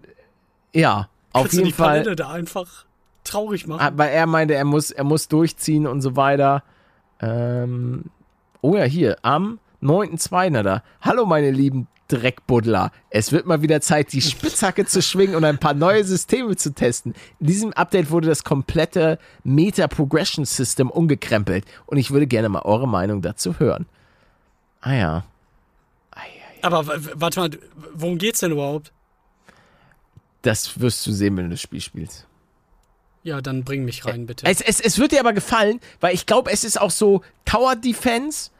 ja, auf Kannst du jeden die Fall. Palette da einfach traurig machen? Aber er meinte, er muss, er muss durchziehen und so weiter. Ähm, oh ja, hier, am 9.2. da. Hallo, meine lieben Dreckbuddler. Es wird mal wieder Zeit, die Spitzhacke zu schwingen und ein paar neue Systeme zu testen. In diesem Update wurde das komplette Meta Progression System umgekrempelt und ich würde gerne mal eure Meinung dazu hören. Ah ja. Aber w- w- warte mal, worum geht's denn überhaupt? Das wirst du sehen, wenn du das Spiel spielst. Ja, dann bring mich rein, bitte. Es, es, es wird dir aber gefallen, weil ich glaube, es ist auch so Tower Defense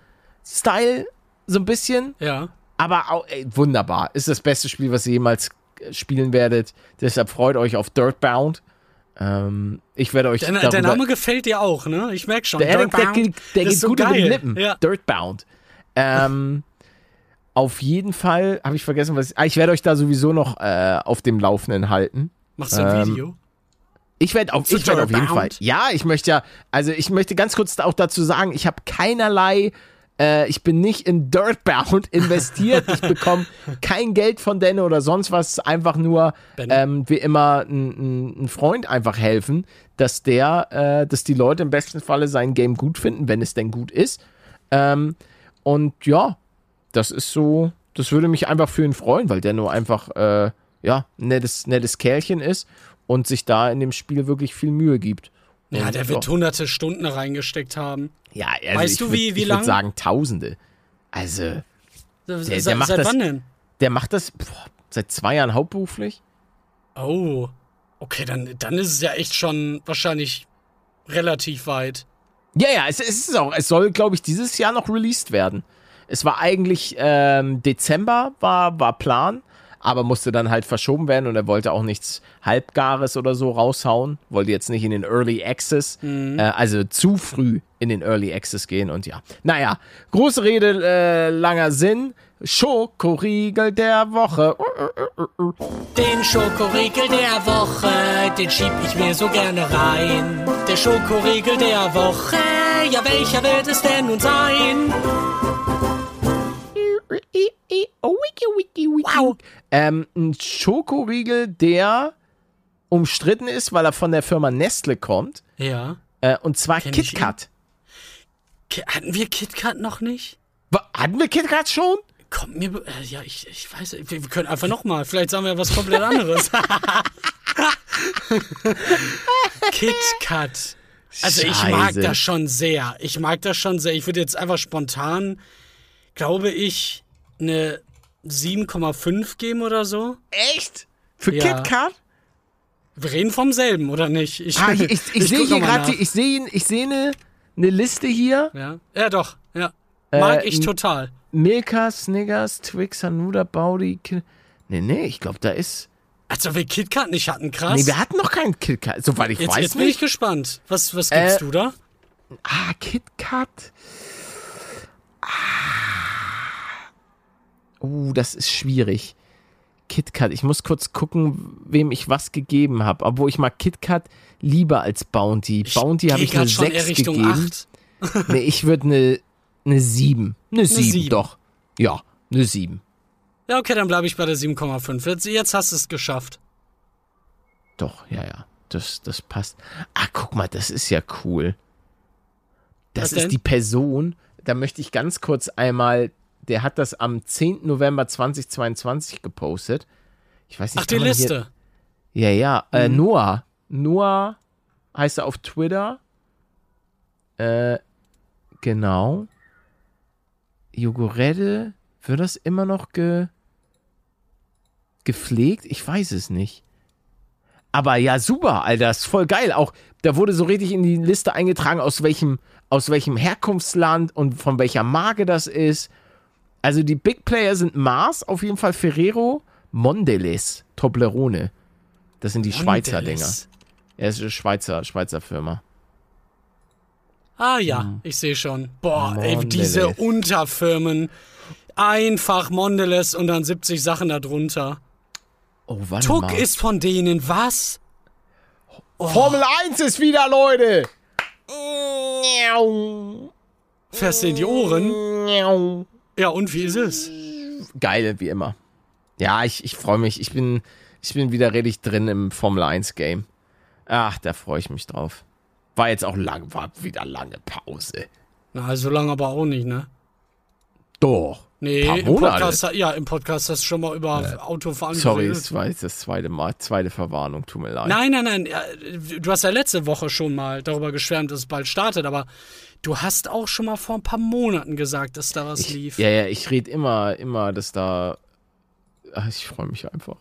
Style, so ein bisschen. ja. Aber auch, ey, wunderbar. Ist das beste Spiel, was ihr jemals äh, spielen werdet. Deshalb freut euch auf Dirtbound. Ähm, ich werde euch Der, der Name gefällt dir auch, ne? Ich merk schon. der, der, der, Dirtbound, geht- der das geht so gut über die geil. Lippen. Ja. Dirtbound. Ähm, auf jeden Fall habe ich vergessen, was. Ah, ich werde euch da sowieso noch äh, auf dem Laufenden halten. Machst du ein Ähm, Video? Ich werde auf, ich werd auf jeden Fall. Ja, ich möchte ja, also ich möchte ganz kurz auch dazu sagen, ich habe keinerlei, äh, ich bin nicht in Dirtbound investiert. ich bekomme kein Geld von denen oder sonst was. Einfach nur, ähm, wie immer, ein Freund einfach helfen, dass der, äh, dass die Leute im besten Falle sein Game gut finden, wenn es denn gut ist. Ähm, und ja, das ist so, das würde mich einfach für ihn freuen, weil der nur einfach, äh, ja, ein nettes, nettes Kerlchen ist und sich da in dem Spiel wirklich viel Mühe gibt. Ja, der wird hunderte Stunden reingesteckt haben. ja, also Weißt ich du, würd- wie- wie ich würd lang? sagen Tausende. Also, Se- der se- macht Seit das- wann denn? der macht das boah, seit zwei Jahren hauptberuflich. Oh. Okay, dann, dann ist es ja echt schon wahrscheinlich relativ weit. Ja, ja, es, es ist auch, es soll, glaube ich, dieses Jahr noch released werden. Es war eigentlich ähm, Dezember, war, war Plan, aber musste dann halt verschoben werden und er wollte auch nichts Halbgares oder so raushauen. Wollte jetzt nicht in den Early Access, äh, also zu früh in den Early Access gehen und ja. Naja, große Rede, äh, langer Sinn. Schokoriegel der Woche. Den Schokoriegel der Woche, den schieb ich mir so gerne rein. Der Schokoriegel der Woche, ja welcher wird es denn nun sein? Wow. Ähm, ein Schokoriegel, der umstritten ist, weil er von der Firma Nestle kommt. Ja. Äh, und zwar KitKat. Ki- Hatten wir KitKat noch nicht? Hatten wir KitKat schon? Kommt mir. Äh, ja, ich, ich weiß. Wir, wir können einfach nochmal. Vielleicht sagen wir was komplett anderes. Kit Kat. Also ich mag Scheiße. das schon sehr. Ich mag das schon sehr. Ich würde jetzt einfach spontan, glaube ich, eine 7,5 geben oder so. Echt? Für Ja. KitKat? Wir reden vom selben, oder nicht? Ich, Ah, ich, ich, ich sehe hier gerade, ich sehe ich sehe eine eine Liste hier. Ja, ja doch. Ja. Mag Äh, ich total. Milka, Snickers, Twix, Hanuta, Baudi. Ki- Nee, nee, ich glaube, da ist. Also wir KitKat nicht hatten, krass. Nee, wir hatten noch keinen KitKat. Soweit ich jetzt, weiß jetzt bin ich nicht. gespannt. Was, was gibst Äh, du da? Ah, KitKat. Ah. Uh, das ist schwierig. KitKat. Ich muss kurz gucken, wem ich was gegeben habe. Obwohl ich mag KitKat lieber als Bounty. Bounty habe ich eine grad schon 6 eher Richtung gegeben. 8. Nee, ich würde eine, eine 7. Eine 7, sieben. doch. Ja, eine 7. Ja, okay, dann bleibe ich bei der 7,5. Jetzt, jetzt hast du es geschafft. Doch, ja, ja. Das, das passt. Ah, guck mal, das ist ja cool. Das Was denn? ist die Person, da möchte ich ganz kurz einmal, der hat das am 10. November 2022 gepostet. Ich weiß nicht, Ach, die man hier- Liste. Ja, ja. Äh, Mhm. Noah. Noah heißt er auf Twitter. Äh, genau. Jogurette, wird das immer noch ge gepflegt? Ich weiß es nicht. Aber ja, super, Alter, ist voll geil. Auch da wurde so richtig in die Liste eingetragen, aus welchem, aus welchem Herkunftsland und von welcher Marke das ist. Also die Big Player sind Mars, auf jeden Fall Ferrero, Mondelez, Toblerone. Das sind die Schweizer Dinger. Er ist eine Schweizer, Schweizer Firma. Ah ja, ich sehe schon. Boah, ey, Mondelez. diese Unterfirmen. Einfach Mondelez und dann 70 Sachen darunter. Oh, warte Tuck mal. ist von denen, was? Formel 1 ist wieder, Leute! Fest in die Ohren. Ja, und wie ist es? Geil, wie immer. Ja, ich, ich freue mich. Ich bin, ich bin wieder richtig drin im Formel 1 Game. Ach, da freue ich mich drauf. War jetzt auch lang, war wieder lange Pause. Na, so lange aber auch nicht, ne? Doch. Nee, im. Podcast, ja, im Podcast hast du schon mal über Autofahren Sorry, es war jetzt das zweite Mal, zweite Verwarnung, tut mir leid. Nein, nein, nein. ja, Du hast ja letzte Woche schon mal darüber geschwärmt, dass es bald startet, aber du hast auch schon mal vor ein paar Monaten gesagt, dass da was ich, lief. Ja, ja, ich rede immer, immer, dass da. Ach, ich freue mich einfach.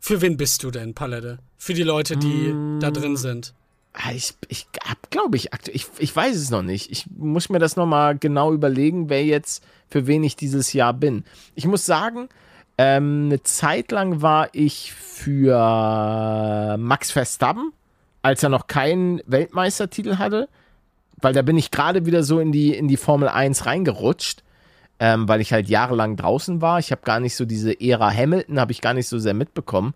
Für wen bist du denn, Palette? Für die Leute, die Mm. da drin sind. Ah, Ich, ich hab, glaube ich, aktu- ich, ich weiß es noch nicht. Ich muss mir das nochmal genau überlegen, wer jetzt, für wen ich dieses Jahr bin. Ich muss sagen, ähm, eine Zeit lang war ich für Max Verstappen, als er noch keinen Weltmeistertitel hatte, weil da bin ich gerade wieder so in die, in die Formel 1 reingerutscht, ähm, weil ich halt jahrelang draußen war. Ich habe gar nicht so diese Ära Hamilton, habe ich gar nicht so sehr mitbekommen.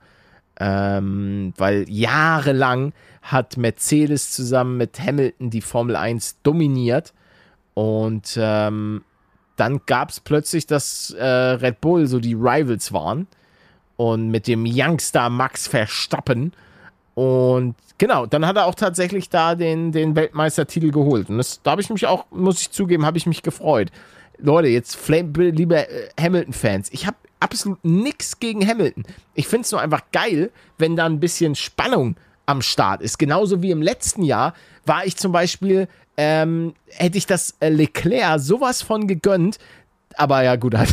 Ähm, weil jahrelang hat Mercedes zusammen mit Hamilton die Formel 1 dominiert. Und ähm, dann gab es plötzlich, dass äh, Red Bull so die Rivals waren. Und mit dem Youngster Max Verstappen. Und genau, dann hat er auch tatsächlich da den, den Weltmeistertitel geholt. Und das, da habe ich mich auch, muss ich zugeben, habe ich mich gefreut. Leute, jetzt Flame, liebe äh, Hamilton-Fans, ich habe absolut nichts gegen Hamilton. Ich finde es nur einfach geil, wenn da ein bisschen Spannung am Start ist. Genauso wie im letzten Jahr war ich zum Beispiel, ähm, hätte ich das äh, Leclerc sowas von gegönnt. Aber ja, gut, hat,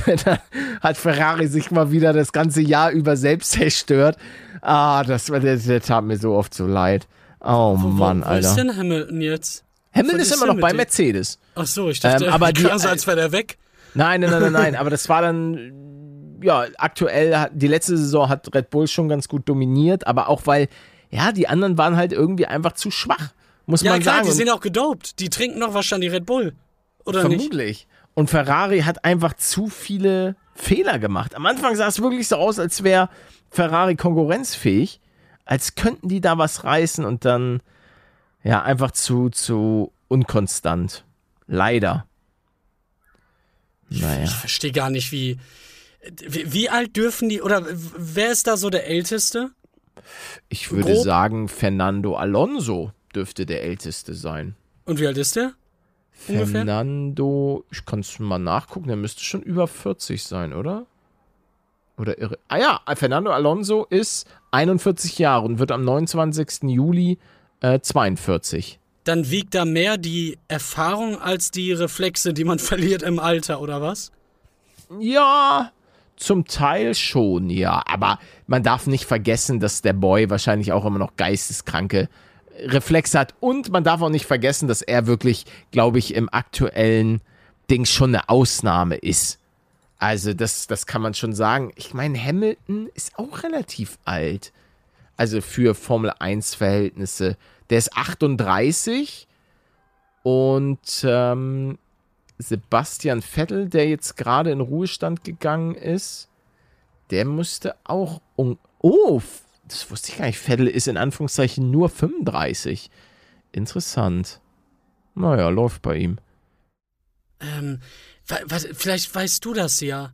hat Ferrari sich mal wieder das ganze Jahr über selbst zerstört. Ah, das, das, das tat mir so oft so leid. Oh Wo, Mann, wo Alter. ist denn Hamilton jetzt? Hamilton ist ist immer noch bei? Mercedes. Ach so, ich dachte, Ähm, aber die- krass, als wäre der weg. Nein, nein, nein, nein, nein. Aber das war dann, ja, aktuell, die letzte Saison hat Red Bull schon ganz gut dominiert, aber auch weil, ja, die anderen waren halt irgendwie einfach zu schwach, muss Ja, man klar, sagen. die Und sind auch gedopt. Die trinken noch wahrscheinlich Red Bull. Oder nicht? vermutlich. Und Ferrari hat einfach zu viele Fehler gemacht. Am Anfang sah es wirklich so aus, als wäre Ferrari konkurrenzfähig, als könnten die da was reißen und dann, ja, einfach zu, zu unkonstant. Leider. Naja. Ich verstehe gar nicht, wie, wie. Wie alt dürfen die. Oder wer ist da so der Älteste? Ich würde Grob. sagen, Fernando Alonso dürfte der Älteste sein. Und wie alt ist der? Ungefähr? Fernando, ich kann es mal nachgucken, der müsste schon über 40 sein, oder? Oder irre. Ah ja, Fernando Alonso ist 41 Jahre und wird am 29. Juli äh, 42. Dann wiegt da mehr die Erfahrung als die Reflexe, die man verliert im Alter, oder was? Ja, zum Teil schon, ja. Aber man darf nicht vergessen, dass der Boy wahrscheinlich auch immer noch geisteskranke Reflexe hat. Und man darf auch nicht vergessen, dass er wirklich, glaube ich, im aktuellen Ding schon eine Ausnahme ist. Also, das, das kann man schon sagen. Ich meine, Hamilton ist auch relativ alt. Also für Formel 1-Verhältnisse. Der ist 38 und ähm, Sebastian Vettel, der jetzt gerade in Ruhestand gegangen ist, der müsste auch um. Oh, das wusste ich gar nicht. Vettel ist in Anführungszeichen nur 35. Interessant. Naja, läuft bei ihm. Ähm, was, vielleicht weißt du das ja.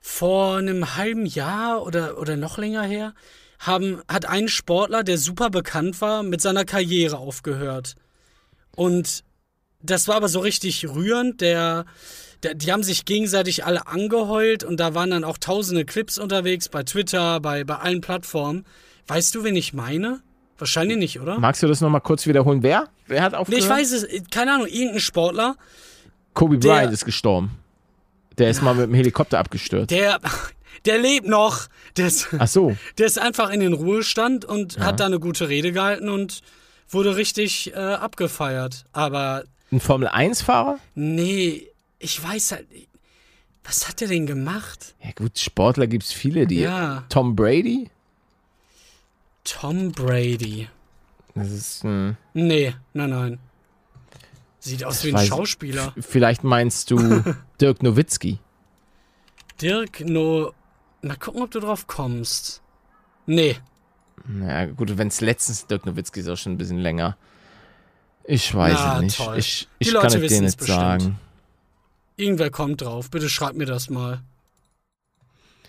Vor einem halben Jahr oder, oder noch länger her haben, hat ein Sportler, der super bekannt war, mit seiner Karriere aufgehört. Und das war aber so richtig rührend. Der, der, die haben sich gegenseitig alle angeheult und da waren dann auch tausende Clips unterwegs bei Twitter, bei, bei allen Plattformen. Weißt du, wen ich meine? Wahrscheinlich nicht, oder? Magst du das nochmal kurz wiederholen? Wer? Wer hat aufgehört? Nee, ich weiß es, keine Ahnung, irgendein Sportler. Kobe Bryant ist gestorben. Der ist mal mit dem Helikopter abgestürzt. Der, der lebt noch. Der ist, Ach so. Der ist einfach in den Ruhestand und ja. hat da eine gute Rede gehalten und wurde richtig äh, abgefeiert. Aber ein Formel-1-Fahrer? Nee, ich weiß halt. Was hat er denn gemacht? Ja, gut, Sportler gibt es viele, die. Ja. Tom Brady? Tom Brady. Das ist. Hm. Nee, nein, nein. Sieht aus wie ein Schauspieler. Vielleicht meinst du Dirk Nowitzki. Dirk No. Mal gucken, ob du drauf kommst. Nee. Na gut, wenn es letztens Dirk Nowitzki ist, auch schon ein bisschen länger. Ich weiß Na, es nicht. Toll. Ich, Die ich Leute kann es dir nicht bestimmt. sagen. Irgendwer kommt drauf. Bitte schreib mir das mal.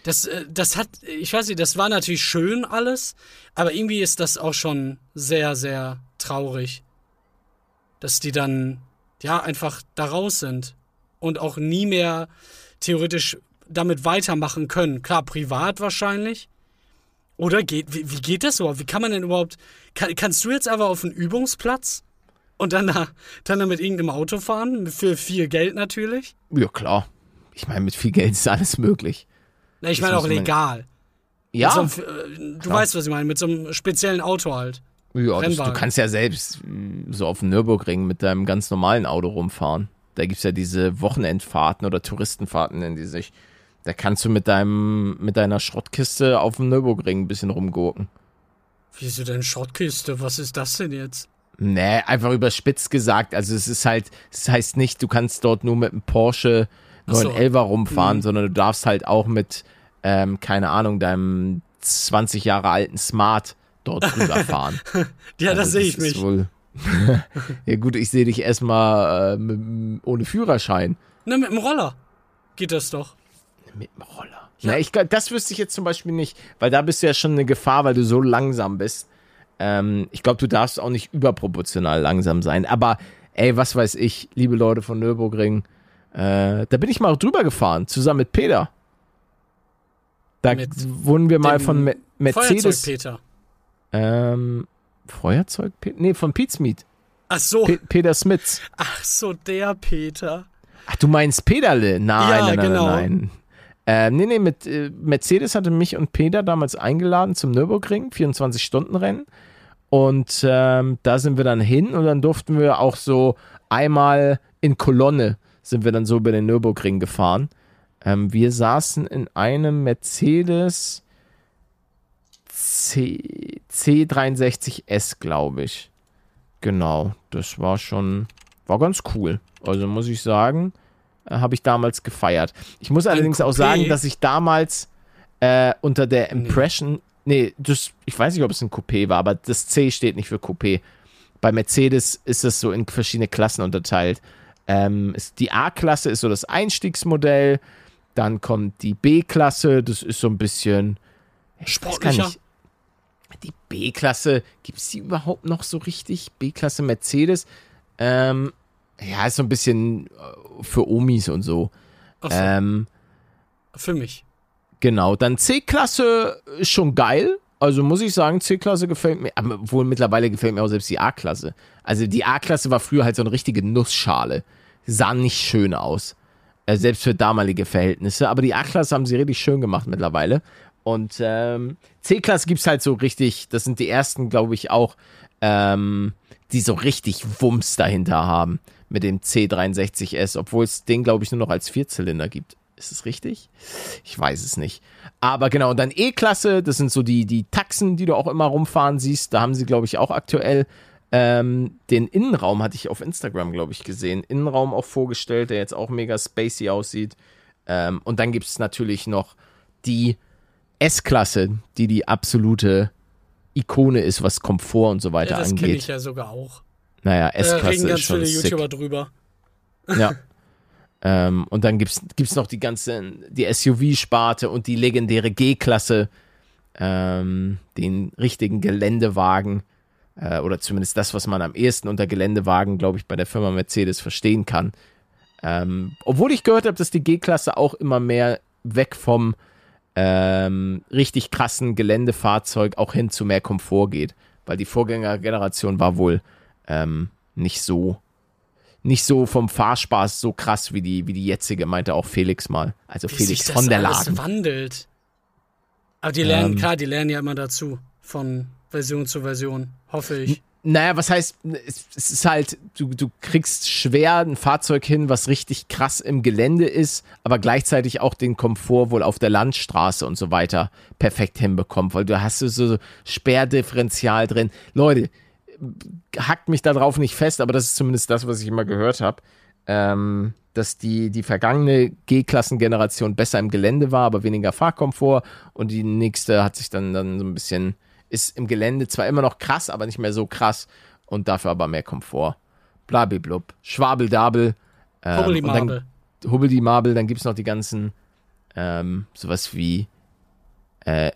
Das, äh, das hat, ich weiß nicht, das war natürlich schön alles, aber irgendwie ist das auch schon sehr, sehr traurig, dass die dann, ja, einfach da raus sind und auch nie mehr theoretisch damit weitermachen können. Klar, privat wahrscheinlich. Oder geht, wie, wie geht das überhaupt? Wie kann man denn überhaupt, kann, kannst du jetzt aber auf einen Übungsplatz und dann da, dann da mit irgendeinem Auto fahren? Für viel Geld natürlich? Ja, klar. Ich meine, mit viel Geld ist alles möglich. Na, ich Das meine auch legal. Ja, so einem, äh, du Klar. weißt, was ich meine, mit so einem speziellen Auto halt. ja das, du kannst ja selbst mh, so auf dem Nürburgring mit deinem ganz normalen Auto rumfahren. Da gibt es ja diese Wochenendfahrten oder Touristenfahrten, nennen die sich. Da kannst du mit deinem, mit deiner Schrottkiste auf dem Nürburgring ein bisschen rumgurken. Wieso denn Schrottkiste? Was ist das denn jetzt? Nee, einfach überspitzt gesagt. Also es ist halt, es heißt nicht, du kannst dort nur mit einem Porsche Ach so. 911 rumfahren, Mhm. sondern du darfst halt auch mit, ähm, keine Ahnung, deinem 20 Jahre alten Smart dort drüber fahren. Ja, Also das sehe ich mich. Wohl ja gut, ich sehe dich erstmal äh, ohne Führerschein. Na, mit dem Roller geht das doch. Mit dem Roller. Ja. Na, ich, das wüsste ich jetzt zum Beispiel nicht, weil da bist du ja schon eine Gefahr, weil du so langsam bist. Ähm, ich glaube, du darfst auch nicht überproportional langsam sein. Aber ey, was weiß ich, liebe Leute von Nürburgring, äh, da bin ich mal drüber gefahren, zusammen mit Peter. Da Mit wurden wir mal von Me Mercedes. Feuerzeug-Peter. Ähm, Feuerzeug? Nee, von Pete's Meat. Ach so, Pe Peter Smits. ach so, der Peter. Ach, du meinst Peterle? Nein, Ja, nein, nein, genau. nein. Ähm, nee, nee, mit äh, Mercedes hatte mich und Peter damals eingeladen zum Nürburgring, 24-Stunden-Rennen. Und ähm, da sind wir dann hin und dann durften wir auch so einmal in Kolonne sind wir dann so über den Nürburgring gefahren. Ähm, wir saßen in einem Mercedes C, C63S, glaube ich. Genau, das war schon, war ganz cool. Also muss ich sagen, äh, habe ich damals gefeiert. Ich muss allerdings auch sagen, dass ich damals äh, unter der. Impression, nee, das, ich weiß nicht, ob es ein Coupé war, aber das C steht nicht für Coupé. Bei Mercedes ist es so in verschiedene Klassen unterteilt. Ähm, die A-Klasse ist so das Einstiegsmodell, dann kommt die B-Klasse, das ist so ein bisschen ich weiß gar Sportlicher? nicht. Die B-Klasse, gibt es die überhaupt noch so richtig? B-Klasse Mercedes. Ähm, Ja, ist so ein bisschen äh, für Omis und so. So, Ähm, für mich. genau, dann C-Klasse ist schon geil. Also muss ich sagen, C-Klasse gefällt mir, aber wohl mittlerweile gefällt mir auch selbst die A-Klasse. Also die A-Klasse war früher halt so eine richtige Nussschale. Sah nicht schön aus. Äh, selbst für damalige Verhältnisse. Aber die A-Klasse haben sie richtig schön gemacht mittlerweile. Und ähm, C-Klasse gibt's halt so richtig, das sind die ersten, glaube ich, auch, ähm, die so richtig Wumms dahinter haben mit dem C63S, obwohl es den, glaube ich, nur noch als Vierzylinder gibt. Ist es richtig? Ich weiß es nicht. Aber genau, und dann E-Klasse, das sind so die, die Taxen, die du auch immer rumfahren siehst. Da haben sie, glaube ich, auch aktuell ähm, den Innenraum, hatte ich auf Instagram, glaube ich, gesehen. Innenraum auch vorgestellt, der jetzt auch mega spacey aussieht. Ähm, und dann gibt es natürlich noch die S-Klasse, die die absolute Ikone ist, was Komfort und so weiter Ja, das kenne angeht. ich ja sogar auch. Naja, Da reden S-Klasse ganz ist schon viele sick. YouTuber drüber. Ja. ähm, und dann gibt's gibt's noch die ganze, die SUV-Sparte und die legendäre G-Klasse, ähm, den richtigen Geländewagen, äh, oder zumindest das, was man am ehesten unter Geländewagen, glaube ich, bei der Firma Mercedes verstehen kann. Ähm, obwohl ich gehört habe, dass die G-Klasse auch immer mehr weg vom ähm, richtig krassen Geländefahrzeug auch hin zu mehr Komfort geht. Weil die Vorgängergeneration war wohl ähm, nicht so nicht so vom Fahrspaß so krass wie die, wie die jetzige, meinte auch Felix mal. Also Wie Felix sich von das der alles Laden. wandelt. Aber die lernen, Ähm. klar, die lernen ja immer dazu. Von Version zu Version. Hoffe ich. Naja, was heißt, es, ist halt, du, du kriegst schwer ein Fahrzeug hin, was richtig krass im Gelände ist, aber gleichzeitig auch den Komfort wohl auf der Landstraße und so weiter perfekt hinbekommt, weil du hast so, so Sperrdifferenzial drin. Leute, hackt mich da drauf nicht fest, aber das ist zumindest das, was ich immer gehört habe. Ähm, dass die, die vergangene G-Klassengeneration besser im Gelände war, aber weniger Fahrkomfort und die nächste hat sich dann, dann so ein bisschen, ist im Gelände zwar immer noch krass, aber nicht mehr so krass und dafür aber mehr Komfort. Blabiblub. Schwabeldabel. Ähm, Hobbly und dann- dann gibt's noch die ganzen, ähm, sowas wie, äh,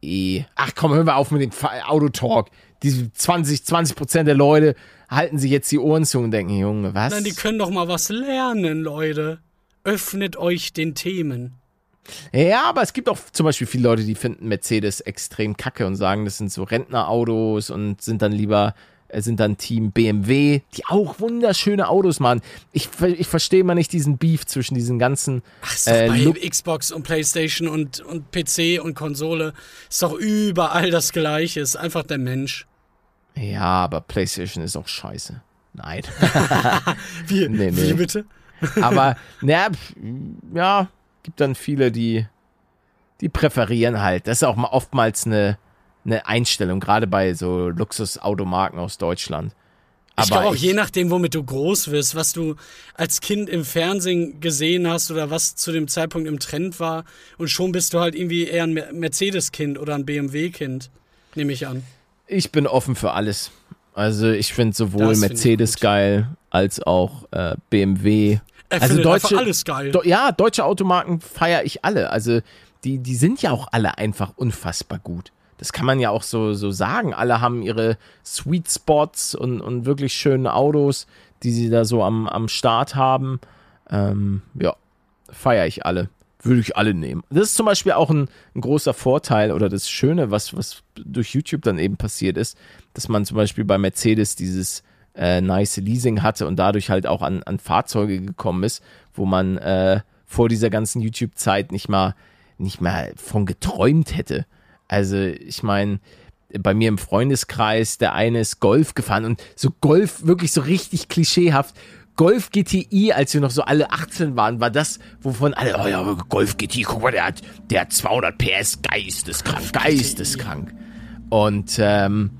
E. Ach komm, hören wir auf mit dem Autotalk. Die 20, 20 Prozent der Leute halten sich jetzt die Ohren zu und denken, Junge, was? Nein, die können doch mal was lernen, Leute. Öffnet euch den Themen. Ja, aber es gibt auch zum Beispiel viele Leute, die finden Mercedes extrem kacke und sagen, das sind so Rentnerautos und sind dann lieber, äh, sind dann Team BMW, die auch wunderschöne Autos machen. Ich, ich verstehe mal nicht diesen Beef zwischen diesen ganzen. Ach, ist Äh, bei Look- Xbox und Playstation und, und PC und Konsole ist doch überall das Gleiche. Ist einfach der Mensch. Ja, aber PlayStation ist auch scheiße. Nein. Wie, Nee, wie nee. bitte? Aber, pf, ja, gibt dann viele, die, die präferieren halt. Das ist auch mal oftmals eine, eine Einstellung, gerade bei so Luxusautomarken aus Deutschland. ich glaube auch ich- je nachdem, womit du groß wirst, was du als Kind im Fernsehen gesehen hast oder was zu dem Zeitpunkt im Trend war. Und schon bist du halt irgendwie eher ein Mer- Mercedes-Kind oder ein BMW-Kind, nehme ich an. Ich bin offen für alles. Also ich finde sowohl Das find Mercedes gut. geil als auch äh, BMW. Er Also deutsche- alles geil. Do ja, deutsche Automarken feiere ich alle. Also die, die sind ja auch alle einfach unfassbar gut. Das kann man ja auch so, so sagen. Alle haben ihre Sweet Spots und, und wirklich schöne Autos, die sie da so am, am Start haben. Ähm, ja, feiere ich alle. Würde ich alle nehmen. Das ist zum Beispiel auch ein, ein großer Vorteil oder das Schöne, was, was durch YouTube dann eben passiert ist, dass man zum Beispiel bei Mercedes dieses äh, nice Leasing hatte und dadurch halt auch an, an Fahrzeuge gekommen ist, wo man äh, vor dieser ganzen YouTube-Zeit nicht mal, nicht mal von geträumt hätte. Also ich meine, bei mir im Freundeskreis, der eine ist Golf gefahren und so Golf wirklich so richtig klischeehaft. Golf GTI, als wir noch so alle 18 waren, war das, wovon alle, oh ja, Golf GTI, guck mal, der hat, der hat 200 PS, geisteskrank, geisteskrank. Und, ähm,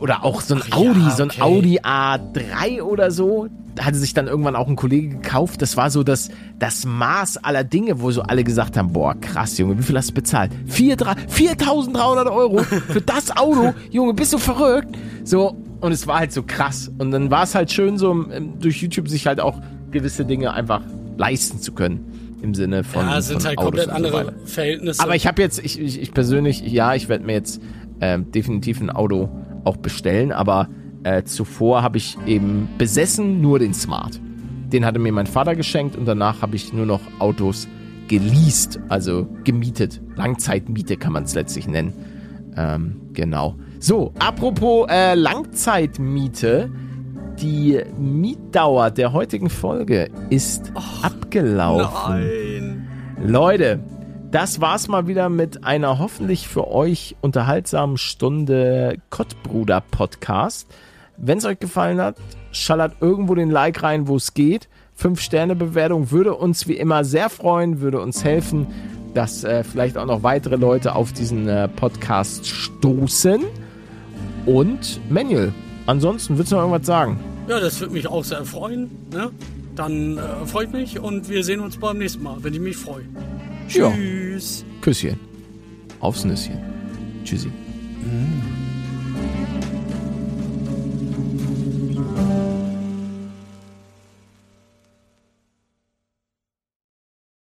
oder auch so ein Ach ja, Audi, so ein okay. Audi A3 oder so. Da hatte sich dann irgendwann auch ein Kollege gekauft. Das war so das, das Maß aller Dinge, wo so alle gesagt haben, boah, krass, Junge, wie viel hast du bezahlt? Vier, drei- 4.300 Euro für das Auto? Junge, bist du verrückt? So, und es war halt so krass. Und dann war es halt schön, so ähm, durch YouTube sich halt auch gewisse Dinge einfach leisten zu können. Im Sinne von, ja, es sind halt Autos komplett so andere weiter. Verhältnisse. Aber ich habe jetzt, ich, ich, ich persönlich, ja, ich werde mir jetzt ähm, definitiv ein Auto auch bestellen, aber Äh, zuvor habe ich eben besessen nur den Smart. Den hatte mir mein Vater geschenkt und danach habe ich nur noch Autos geleast, also gemietet. Langzeitmiete kann man es letztlich nennen. Ähm, genau. So, apropos äh, Langzeitmiete. Die Mietdauer der heutigen Folge ist oh, abgelaufen. Nein. Leute, das war's mal wieder mit einer hoffentlich für euch unterhaltsamen Stunde Kottbruder Podcast. Wenn es euch gefallen hat, schallert irgendwo den Like rein, wo es geht. Fünf Sterne Bewertung würde uns wie immer sehr freuen, würde uns helfen, dass äh, vielleicht auch noch weitere Leute auf diesen äh, Podcast stoßen. Und Manuel, ansonsten würdest du noch irgendwas sagen? Ja, das würde mich auch sehr freuen. Ne? Dann äh, freut mich und wir sehen uns beim nächsten Mal, wenn ich mich freue. Tschüss. Ja. Küsschen. Aufs Nüsschen. Tschüssi. Mm.